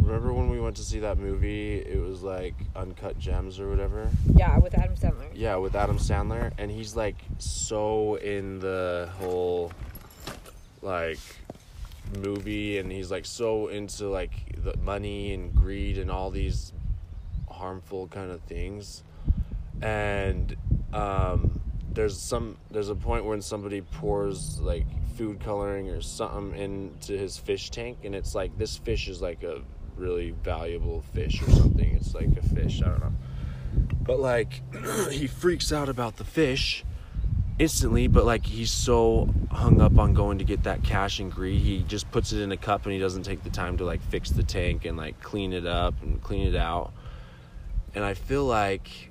remember when we went to see that movie? It was like Uncut Gems or whatever. Yeah, with Adam Sandler. Yeah, with Adam Sandler, and he's like so in the whole like movie, and he's like so into like the money and greed and all these harmful kind of things. And um, there's some there's a point when somebody pours like food coloring or something into his fish tank, and it's like this fish is like a really valuable fish or something. It's like a fish, I don't know. But like he freaks out about the fish instantly, but like he's so hung up on going to get that cash and greed, he just puts it in a cup and he doesn't take the time to like fix the tank and like clean it up and clean it out. And I feel like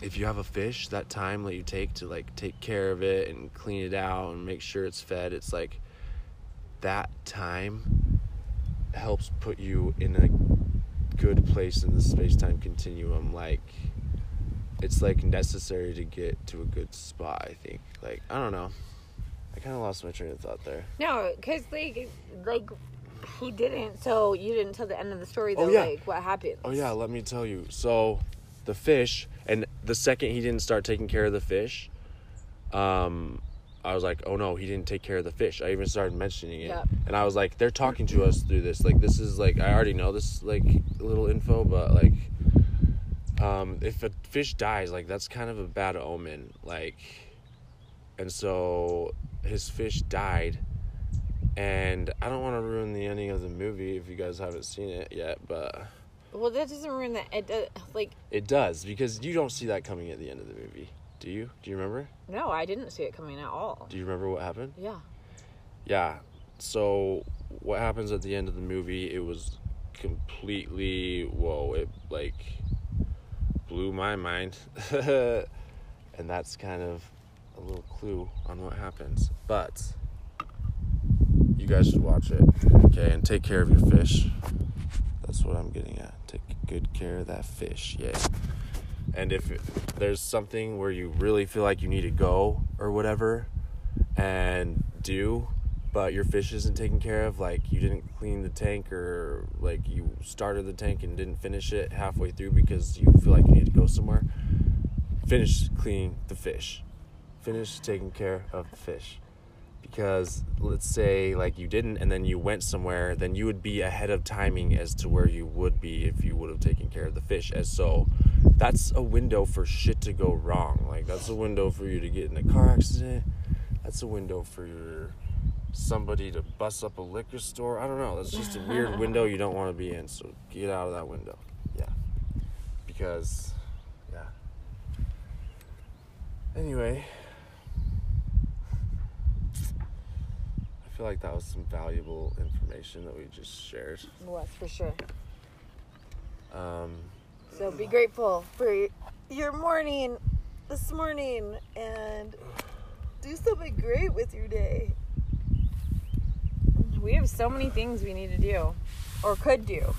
if you have a fish, that time that you take to like take care of it and clean it out and make sure it's fed, it's like that time helps put you in a good place in the space-time continuum like it's like necessary to get to a good spot i think like i don't know i kind of lost my train of thought there No, because like, like he didn't. So you didn't tell the end of the story though. Oh, yeah. Like what happened? oh yeah let me tell you so the fish and the second he didn't start taking care of the fish um i was like oh no he didn't take care of the fish i even started mentioning it Yep. and i was like they're talking to us through this like this is like i already know this like little info but like um if a fish dies like that's kind of a bad omen like and so his fish died And I don't want to ruin the ending of the movie if you guys haven't seen it yet, but Well, that doesn't ruin that. It does, like, it does because you don't see that coming at the end of the movie. Do you? Do you remember? no, I didn't see it coming at all. Do you remember what happened? Yeah. Yeah. So what happens at the end of the movie? It was completely whoa! It like blew my mind, and that's kind of a little clue on what happens. But you guys should watch it, okay? And take care of your fish. That's what I'm getting at. Take good care of that fish, yeah. And if there's something where you really feel like you need to go or whatever, and do, but your fish isn't taken care of, like you didn't clean the tank or like you started the tank and didn't finish it halfway through because you feel like you need to go somewhere, finish cleaning the fish. Finish taking care of the fish. Because let's say like you didn't and then you went somewhere, then you would be ahead of timing as to where you would be if you would have taken care of the fish. As so that's a window for shit to go wrong. Like that's a window for you to get in a car accident. That's a window for your somebody to bust up a liquor store. I don't know. That's just a weird window you don't want to be in. So get out of that window. Yeah. Because yeah. Anyway, I feel like that was some valuable information that we just shared. Was for sure. Um, So be grateful for your morning this morning and do something great with your day. We have so many things we need to do, or could do.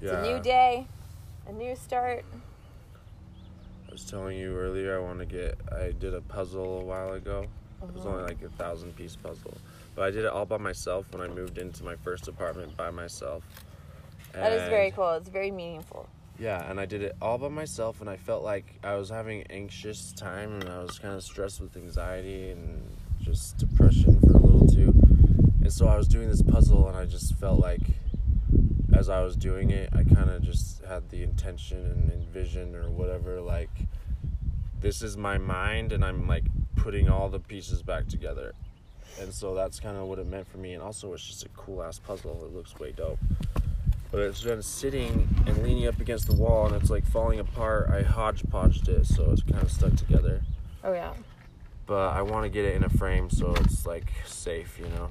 It's a new day, a new start. I was telling you earlier I want to get I did a puzzle a while ago. It was only mm-hmm. like a thousand piece puzzle. But I did it all by myself when I moved into my first apartment by myself. That is very cool. It's very meaningful. Yeah, and I did it all by myself and I felt like I was having anxious time and I was kind of stressed with anxiety and just depression for a little too. And so I was doing this puzzle and I just felt like as I was doing it, I kind of just had the intention and envision or whatever like this is my mind and I'm like putting all the pieces back together. And so that's kind of what it meant for me and also it's just a cool ass puzzle. It looks way dope but it's been sitting and leaning up against the wall and it's like falling apart. I hodgepodged it so it's kind of stuck together. Oh yeah. But I want to get it in a frame so it's like safe, you know.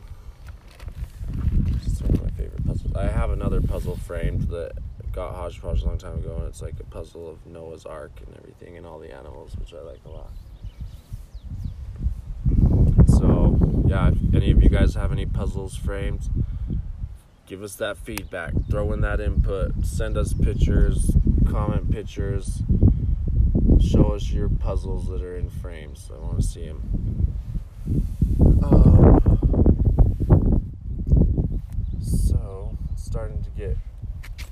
It's one of my favorite puzzles. I have another puzzle framed that got hodgepodged a long time ago and it's like a puzzle of Noah's Ark and everything and all the animals, which I like a lot. So, yeah, if any of you guys have any puzzles framed, give us that feedback. Throw in that input. Send us pictures comment pictures. Show us your puzzles that are in frames i want to see them um, so it's starting to get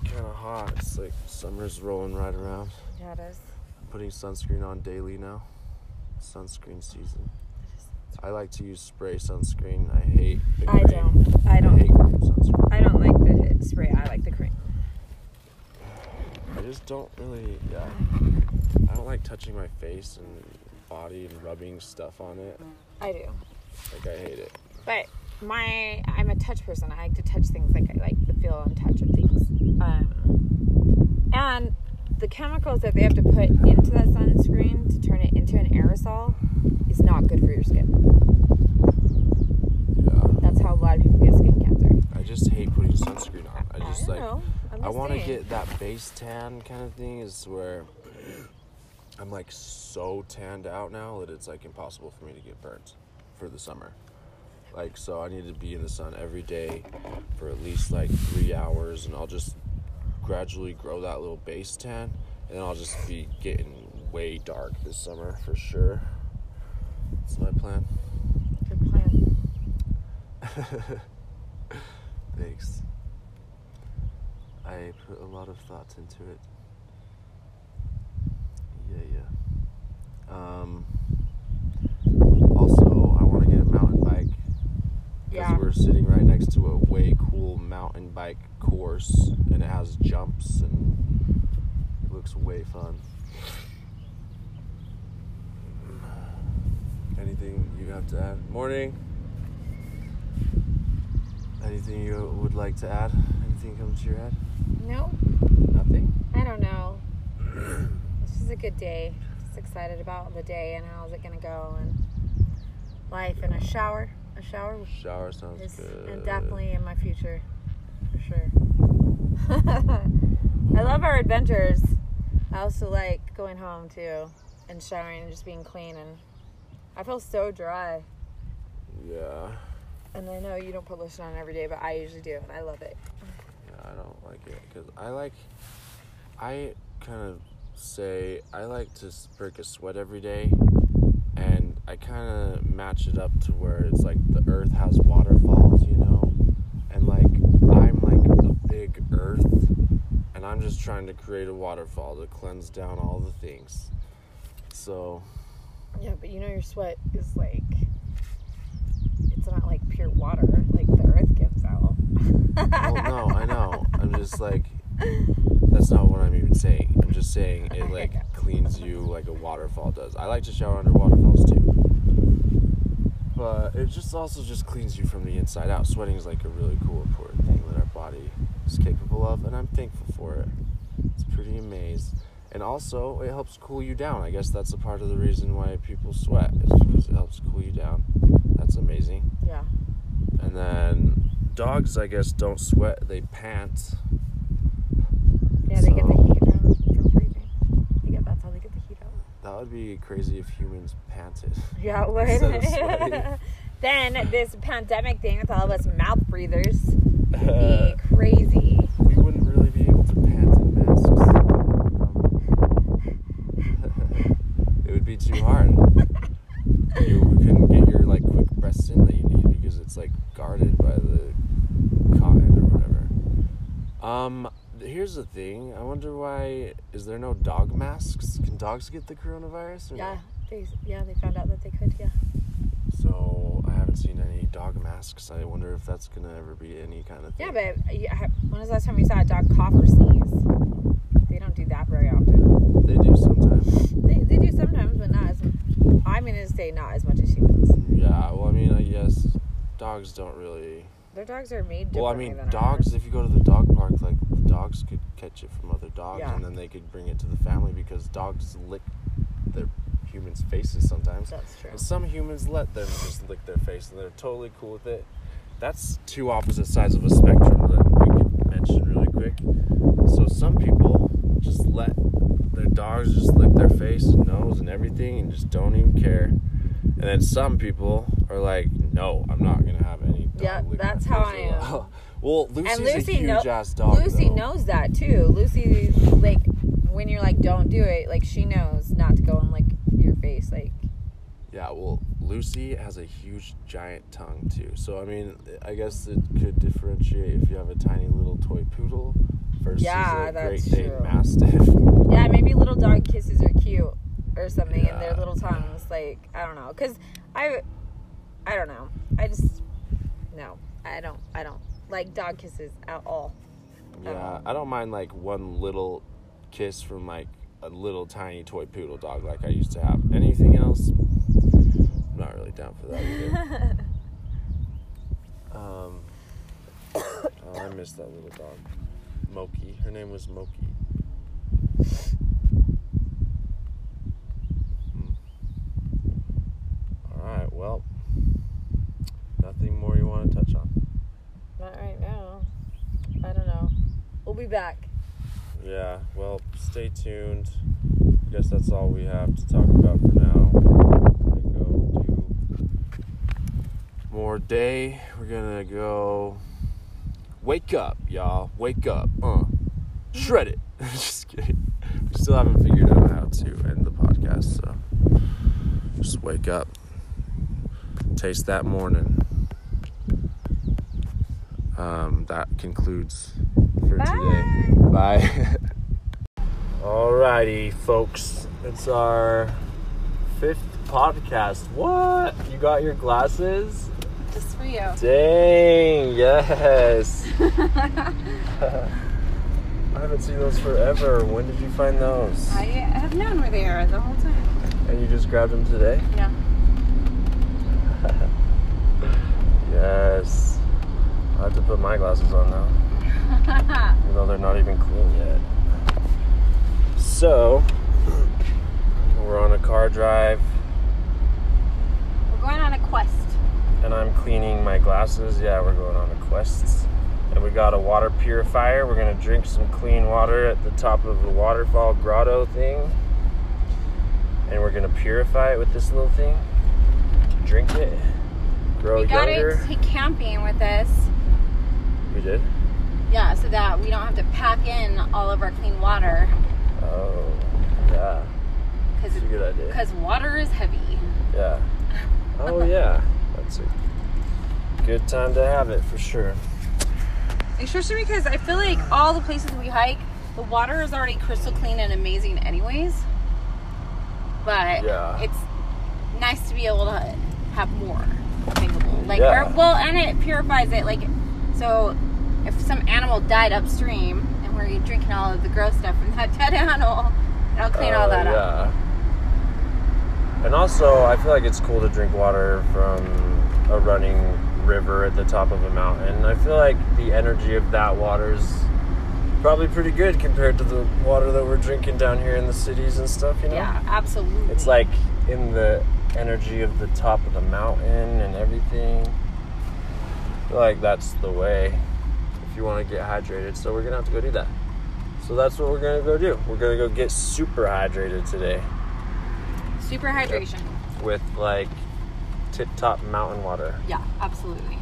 kind of hot. It's like summer's rolling right around. Yeah, it is. i'm putting sunscreen on daily now. Sunscreen season i like to use spray sunscreen i hate the I don't. I I don't. hate cream sunscreen I don't like the spray. I like the cream. I just don't really, yeah. I don't like touching my face and body and rubbing stuff on it. I do. Like I hate it. But my I'm a touch person. I like to touch things like I like the feel and touch of things. Um, and the chemicals that they have to put into that sunscreen to turn it into an aerosol is not good for your skin. Yeah. That's how a lot of people get skin cancer. I just hate putting sunscreen on. I just don't like know. I'm I want to get that base tan kind of thing is where I'm like so tanned out now that it's like impossible for me to get burnt for the summer. Like so I need to be in the sun every day for at least like 3 hours and I'll just gradually grow that little base tan and then I'll just be getting way dark this summer for sure. That's my plan. Good plan. Thanks. I put a lot of thought into it. Yeah, yeah. Um, also, I want to get a mountain bike because Yeah. we're sitting right next to a way cool mountain bike course, and it has jumps and it looks way fun. Anything you have to add? Morning. Anything you would like to add? Anything come to your head? No, Nothing. I don't know. This is a good day. Just excited about the day and how's it gonna go and life and a shower. A shower Shower sounds good. and definitely in my future, for sure. I love our adventures. I also like going home too and showering and just being clean and I feel so dry. Yeah. And I know you don't put lotion on every day, but I usually do, and I love it. Yeah, I don't like it because I like. I kind of say I like to break a sweat every day, and I kind of match it up to where it's like the earth has waterfalls, you know, and like I'm like earth, and I'm just trying to create a waterfall to cleanse down all the things. So Yeah, but you know your sweat is like it's not like pure water like the earth gives out. Well, no, I know. I'm just like, that's not what I'm even saying. I'm just saying it like cleans you like a waterfall does. I like to shower under waterfalls too. But it just also just cleans you from the inside out. Sweating is like a really cool, important thing that our body is capable of, and I'm thankful for it. It's pretty amazing. And also, it helps cool you down. I guess that's a part of the reason why people sweat, is because it helps cool you down. That's amazing. Yeah. And then dogs, I guess, don't sweat; they pant. Yeah, they get the So- heat from breathing. They get, that's how they get the heat out. That would be crazy if humans panted. Yeah, it would. Instead of sweating. then this pandemic thing with all of us mouth breathers be crazy. we wouldn't really be able to pant in masks. it would be too hard. You couldn't get your like quick breaths in that you need because it's like guarded by the cotton or whatever. Um, here's the thing. I wonder why is there no dog masks? Can dogs get the coronavirus? Or Yeah, no? they yeah they found out that they could. Yeah. So I haven't seen any dog masks. I wonder if that's gonna ever be any kind of thing. Yeah, but when was the last time we saw a dog cough or sneeze? They don't do that very often. they do sometimes. They, they do sometimes, but not as. I'm gonna say not as much as humans. Yeah. Well, I mean, I guess dogs don't really. Their dogs are made Well, I mean, dogs. ours. If you go to the dog park, like the dogs could catch it from other dogs, Yeah. and then they could bring it to the family because dogs lick their humans' faces sometimes. That's true. And some humans let them just lick their face, and they're totally cool with it. That's two opposite sides of a spectrum that we could mention really quick. So some people just let their dogs just lick their face and nose and everything, and just don't even care. And then some people are like, "No, I'm not gonna have any." Yeah, that's how I am. well, Lucy's and Lucy a huge know- ass dog. Lucy though. knows that too. Lucy like when you're like don't do it, like she knows not to go and lick your face. Like Yeah, well, Lucy has a huge giant tongue too. So I mean, I guess it could differentiate if you have a tiny little toy poodle versus Yeah, a that's Great Dane true. Mastiff. yeah, maybe little dog kisses are cute or something, and their little tongues. Like I don't know, cause I, I don't know. I just no, I don't. I don't like dog kisses at all. Yeah, um, I don't mind like one little kiss from like a little tiny toy poodle dog like I used to have. Anything else? I'm not really down for that either. um, oh, I miss that little dog, Moki. Her name was Moki. Hmm. All right. Well, nothing more you want to touch on. Not right now. I don't know. We'll be back. Yeah, well, stay tuned. I guess that's all we have to talk about for now. Go do more day. We're gonna go wake up, y'all. Wake up. Uh. Shred it. just kidding. We still haven't figured out how to end the podcast, so just wake up. Taste that morning. Um, that concludes for today. Bye. Alrighty, folks. It's our fifth podcast. What? You got your glasses? Just for you. Dang, yes. I haven't seen those forever. When did you find those? I have known where they are the whole time. And you just grabbed them today? Yeah. Yes. I have to put my glasses on now, even though they're not even clean yet. So, we're on a car drive, We're going on a quest. and I'm cleaning my glasses. Yeah, we're going on a quest. And we got a water purifier. We're gonna drink some clean water at the top of the waterfall grotto thing. And we're gonna purify it with this little thing. Drink it. Grow we got younger. it to camping with us. We did? Yeah, so that we don't have to pack in all of our clean water Oh, yeah. because That's a good idea. because water is heavy. Yeah. Oh, yeah. That's a good time to have it for sure. Especially because I feel like all the places we hike, the water is already crystal clean and amazing, anyways. But Yeah. it's nice to be able to have more available. Like, Yeah. or, well, and it purifies it. Like, so if some animal died upstream and we're drinking all of the gross stuff from that dead animal, it'll clean all Uh, that up. yeah. And also, I feel like it's cool to drink water from a running river at the top of a mountain. I feel like the energy of that water is probably pretty good compared to the water that we're drinking down here in the cities and stuff, you know? Yeah, absolutely. It's like in the energy of the top of the mountain and everything. I feel like that's the way if you want to get hydrated. So we're gonna have to go do that. So that's what we're gonna go do. We're gonna go get super hydrated today super hydration. with like tip top mountain water. Yeah, absolutely.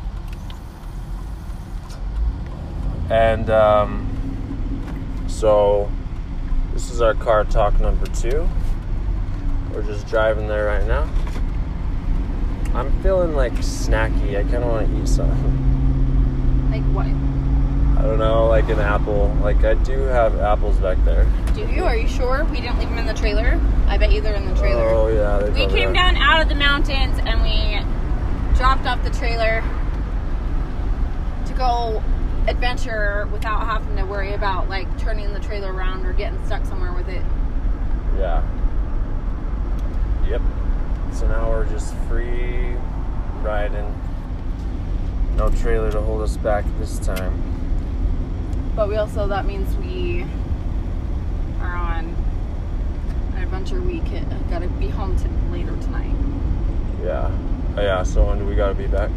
And um, so this is our car talk number two. We're just driving there right now. I'm feeling like snacky. I kind of want to eat something. Like what? I don't know, like an apple. Like I do have apples back there. Do you? Are you sure we didn't leave them in the trailer? I bet you they're in the trailer. Oh yeah, we came are. down out of the mountains and we dropped off the trailer to go adventure without having to worry about like turning the trailer around or getting stuck somewhere with it. Yeah. Yep. So now we're just free riding. No trailer to hold us back this time. But we also that means we are on an adventure week. Gotta be home to later tonight. Yeah. Oh, yeah. So when do we gotta be back?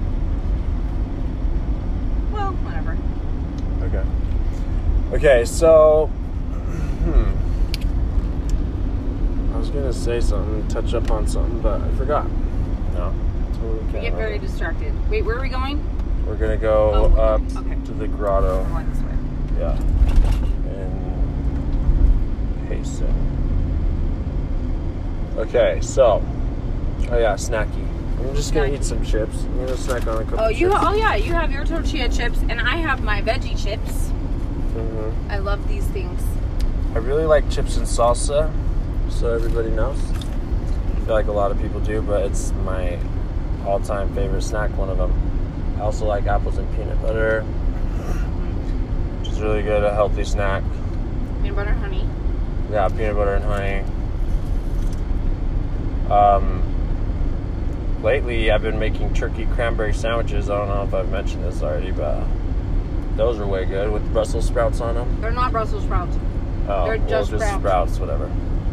Well, whatever. Okay. Okay. So. Hmm. I was gonna say something, touch up on something, but I forgot. No. Totally We get very distracted. Wait, where are we going? We're gonna go Oh, up Okay. to the grotto. Yeah. And Payson. Okay, so. Oh yeah, snacky. I'm just gonna Snacky. eat some chips. I'm gonna snack on a couple Oh, you? chips. Oh, yeah. You have your tortilla chips, and I have my veggie chips. Mhm. I love these things. I really like chips and salsa, so everybody knows. I feel like a lot of people do, but it's my all-time favorite snack. One of them. I also like apples and peanut butter, really good. A healthy snack. Peanut butter, honey. Yeah, peanut butter and honey. Um, lately, I've been making turkey cranberry sandwiches. I don't know if I've mentioned this already, but those are way good with Brussels sprouts on them. They're not Brussels sprouts. Oh, They're well, just sprouts. sprouts, whatever.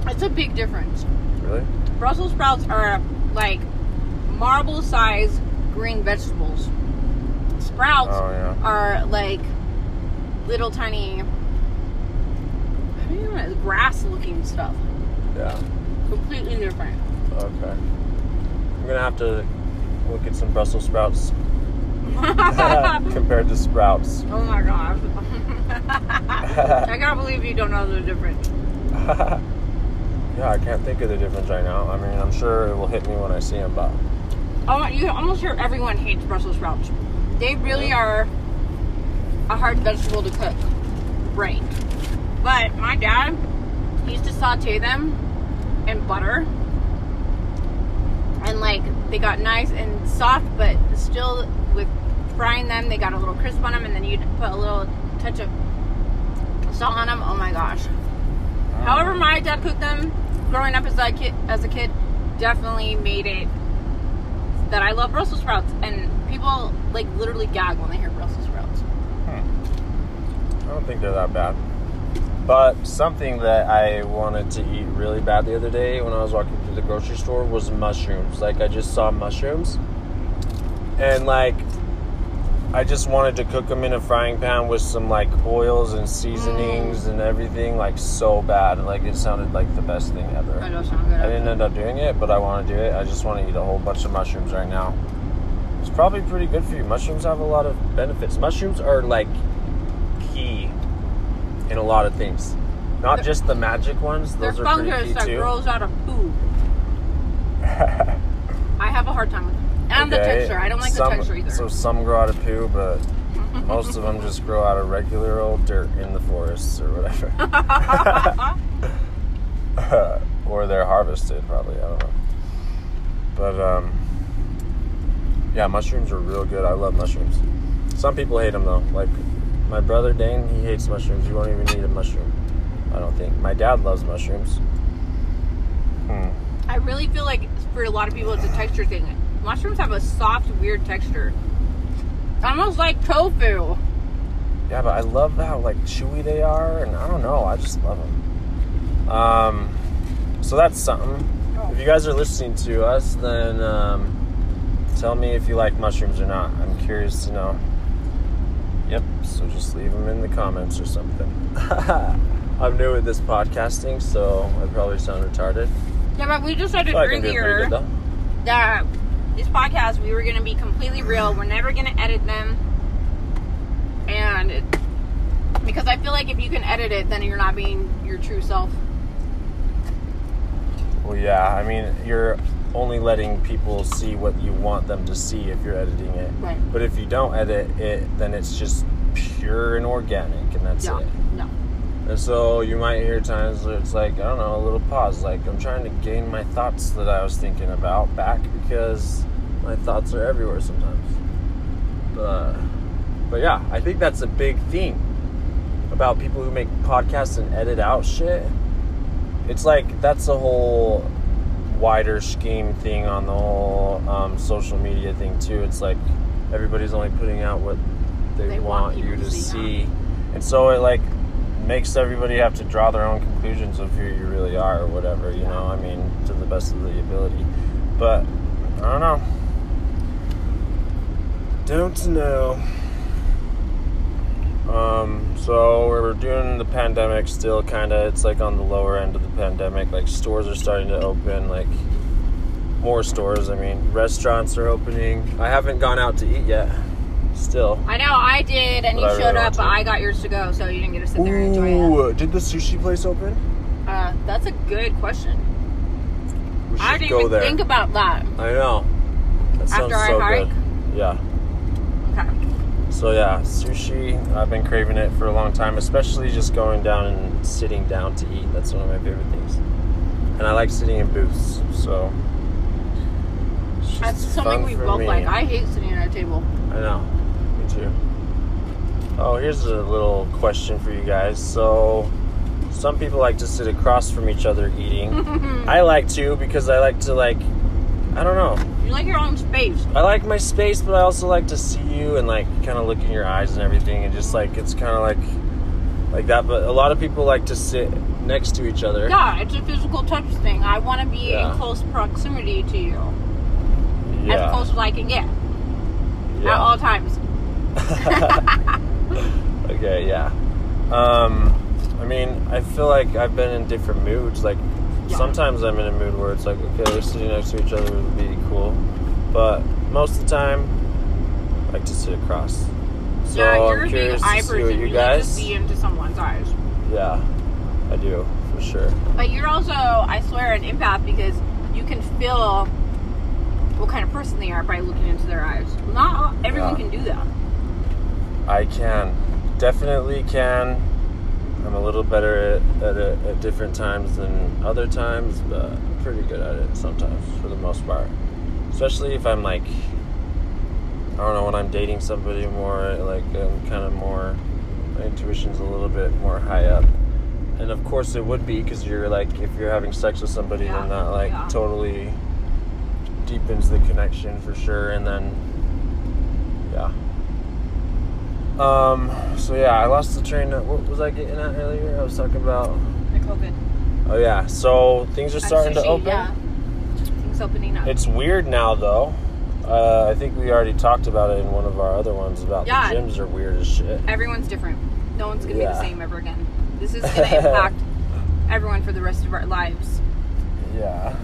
It's a big difference. Really? Brussels sprouts are like marble sized green vegetables. Sprouts Oh yeah. are like little tiny, how do you know, grass looking stuff. Yeah. Completely different. Okay. I'm gonna have to look at some Brussels sprouts compared to sprouts. Oh my gosh. I can't believe you don't know the difference. yeah, I can't think of the difference right now. I mean, I'm sure it will hit me when I see them, but Oh, you almost hear everyone hates Brussels sprouts. They really are a hard vegetable to cook. Right. But my dad used to saute them in butter. And like they got nice and soft, but still with frying them, they got a little crisp on them, and then you'd put a little touch of salt on them. Oh my gosh. However, my dad cooked them growing up as a kid, as a kid, definitely made it that I love Brussels sprouts, and people like literally gag when they hear Brussels sprouts. Don't think they're that bad. But something that I wanted to eat really bad the other day when I was walking through the grocery store was mushrooms. Like I just saw mushrooms, and like I just wanted to cook them in a frying pan with some like oils and seasonings mm. and everything, like so bad. Like it sounded like the best thing ever. That does sound good. I didn't end up doing it, but I want to do it. I just want to eat a whole bunch of mushrooms right now. Probably pretty good for you. Mushrooms have a lot of benefits. Mushrooms are like key in a lot of things. Not They're- just the magic ones; They're those are pretty fungus key that too. grows out of poo. I have a hard time with them. And the texture. I don't like some, the texture either. So some grow out of poo, but most of them just grow out of regular old dirt in the forests or whatever. or they're harvested, probably. I don't know. But um, yeah, mushrooms are real good. I love mushrooms. Some people hate them though. Like my brother Dane, he hates mushrooms. You won't even eat a mushroom. I don't think. My dad loves mushrooms. Hmm. I really feel like for a lot of people it's a texture thing. Mushrooms have a soft, weird texture. Almost like tofu. Yeah, but I love how like chewy they are, and I don't know. I just love them. Um, so that's something. If you guys are listening to us, then um, tell me if you like mushrooms or not. I'm curious to know. Yep. So just leave them in the comments or something. I'm new at this podcasting, so I probably sound retarded. Yeah, but we decided But I can do earlier good that this podcast we were gonna be completely real. We're never gonna edit them, and it, because I feel like if you can edit it, then you're not being your true self. Well, yeah. I mean, you're only letting people see what you want them to see if you're editing it. Right. But if you don't edit it, then it's just pure and organic, and that's Yeah. it. No. And so you might hear times where it's like, I don't know, a little pause. Like, I'm trying to gain my thoughts that I was thinking about back because my thoughts are everywhere sometimes. But, but yeah, I think that's a big thing about people who make podcasts and edit out shit. It's like that's a whole wider scheme thing on the whole um, social media thing too. It's like everybody's only putting out what they, They want want, you to see, see, and so it like makes everybody have to draw their own conclusions of who you really are or whatever. You know, I mean, to the best of the ability. But I don't know. Don't know. Um, so we're doing the pandemic still kind of it's like on the lower end of the pandemic like stores are starting to open like more stores i mean restaurants are opening i haven't gone out to eat yet still I know I did, and But you I showed want up, but I got yours to go, so you didn't get to sit there and enjoy it. Ooh, did the sushi place open Uh, that's a good question. we should I didn't even there think about that. i know that sounds After I so hike? good yeah. So yeah, sushi. I've been craving it for a long time, especially just going down and sitting down to eat. That's one of my favorite things. And I like sitting in booths, so That's something we both me. like. I hate sitting at a table. I know. Me too. Oh, here's a little question for you guys. So, some people like to sit across from each other eating. I like to because I like to like I don't know. You like your own space. I like my space, but I also like to see you and like kind of look in your eyes and everything, and just like it's kind of like like that. But a lot of people like to sit next to each other. Yeah, it's a physical touch thing. I want to be Yeah. in close proximity to you, as close as I can get yeah. at all times. okay, yeah. Um, I mean, I feel like I've been in different moods. Like Yeah. Sometimes I'm in a mood where it's like, okay, we're sitting next to each other would be cool, but most of the time, I like to sit across. So yeah, you're I'm curious eye to see what you you guys. just see into someone's eyes. Yeah, I do for sure. But you're also, I swear, an empath because you can feel what kind of person they are by looking into their eyes. Not everyone Yeah. can do that. I can, definitely can. I'm a little better at, at it at different times than other times, but I'm pretty good at it sometimes for the most part. Especially if I'm like, I don't know, when I'm dating somebody more, like I'm kind of more, my intuition's a little bit more high up. And of course it would be because you're like, if you're having sex with somebody, Yeah, then that like yeah. totally deepens the connection for sure. And then, yeah. Um. So yeah, I lost the train. of- What was I getting at earlier? I was talking about. The COVID. Oh yeah. So things are starting to open. Yeah. Things opening up. It's weird now though. Uh, I think we already talked about it in one of our other ones about Yeah. the gyms are weird as shit. Everyone's different. No one's gonna Yeah. be the same ever again. This is gonna impact everyone for the rest of our lives. Yeah.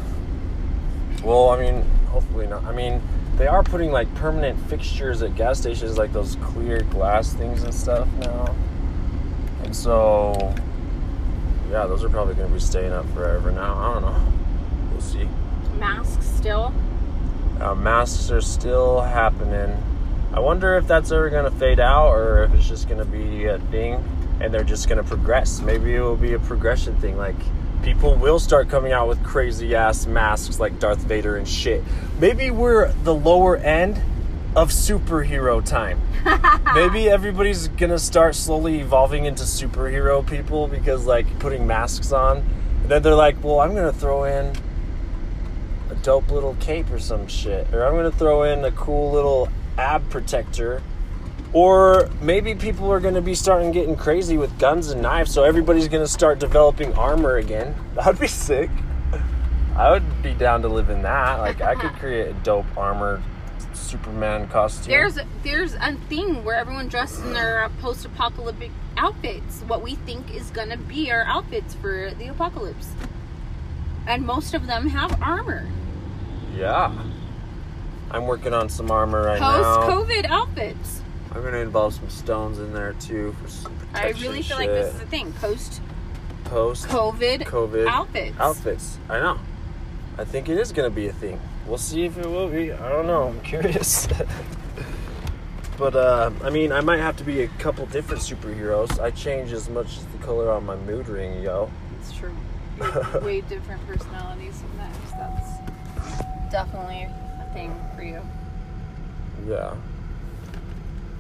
Well, I mean, hopefully not. I mean, they are putting like permanent fixtures at gas stations, like those clear glass things and stuff now. And so, yeah, those are probably going to be staying up forever now. I don't know. We'll see. Masks still. Uh, masks are still happening. I wonder if that's ever going to fade out or if it's just going to be a thing and they're just going to progress. Maybe it will be a progression thing. Like, people will start coming out with crazy ass masks like Darth Vader and shit. Maybe we're the lower end of superhero time. Maybe everybody's to start slowly evolving into superhero people because, like, putting masks on. And then they're like, well, I'm to throw in a dope little cape or some shit. Or I'm gonna throw in a cool little ab protector. Or maybe people are gonna be starting getting crazy with guns and knives, so everybody's gonna start developing armor again. That'd be sick. I would be down to live in that. Like I could create a dope armor Superman costume. There's there's a thing where everyone dressed in their uh, post-apocalyptic outfits. What we think is gonna be our outfits for the apocalypse, and most of them have armor. yeah. I'm working on some armor right now. Post-COVID outfits. I'm gonna involve some stones in there too for some I really feel like this is a thing. Post post COVID COVID outfits. outfits. I know. I think it is to be a thing. We'll see if it will be. I don't know. I'm curious. but uh, I mean, I might have to be a couple different superheroes. I change as much as the color on my mood ring, yo. It's true. Way different personalities sometimes. That's definitely a thing for you. Yeah.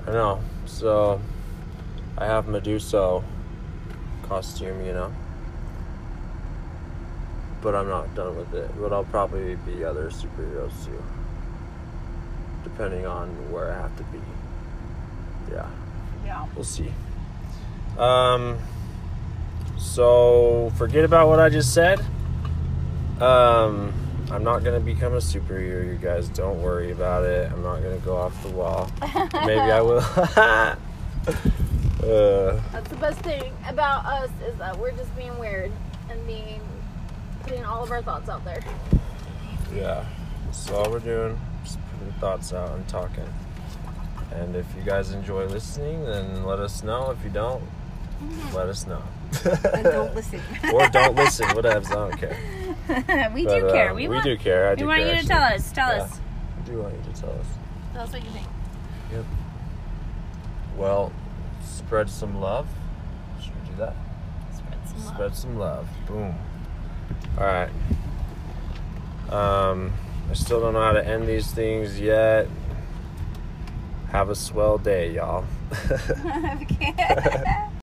I know. So I have Medusa costume, you know. But I'm not done with it. But I'll probably be other superheroes too. Depending on where I have to be. Yeah. Yeah. We'll see. Um so forget about what I just said. Um I'm not gonna become a superhero, you guys. Don't worry about it. I'm not gonna go off the wall. Maybe I will. uh, That's the best thing about us is that we're just being weird and being putting all of our thoughts out there. yeah. That's all we're doing. Just putting thoughts out and talking. And if you guys enjoy listening, then let us know. If you don't, let us know. And don't listen. or don't listen. Whatever. I don't care. we But, do care. uh, we, we want, do care. I we do want care, you to actually. tell us. Tell Yeah. us. I do want you to tell us. Tell us what you think. Yep. Well, spread some love. Should we do that? Spread some love. Spread some love. Boom. All right. Um, I still don't know how to end these things yet. Have a swell day, y'all. Okay.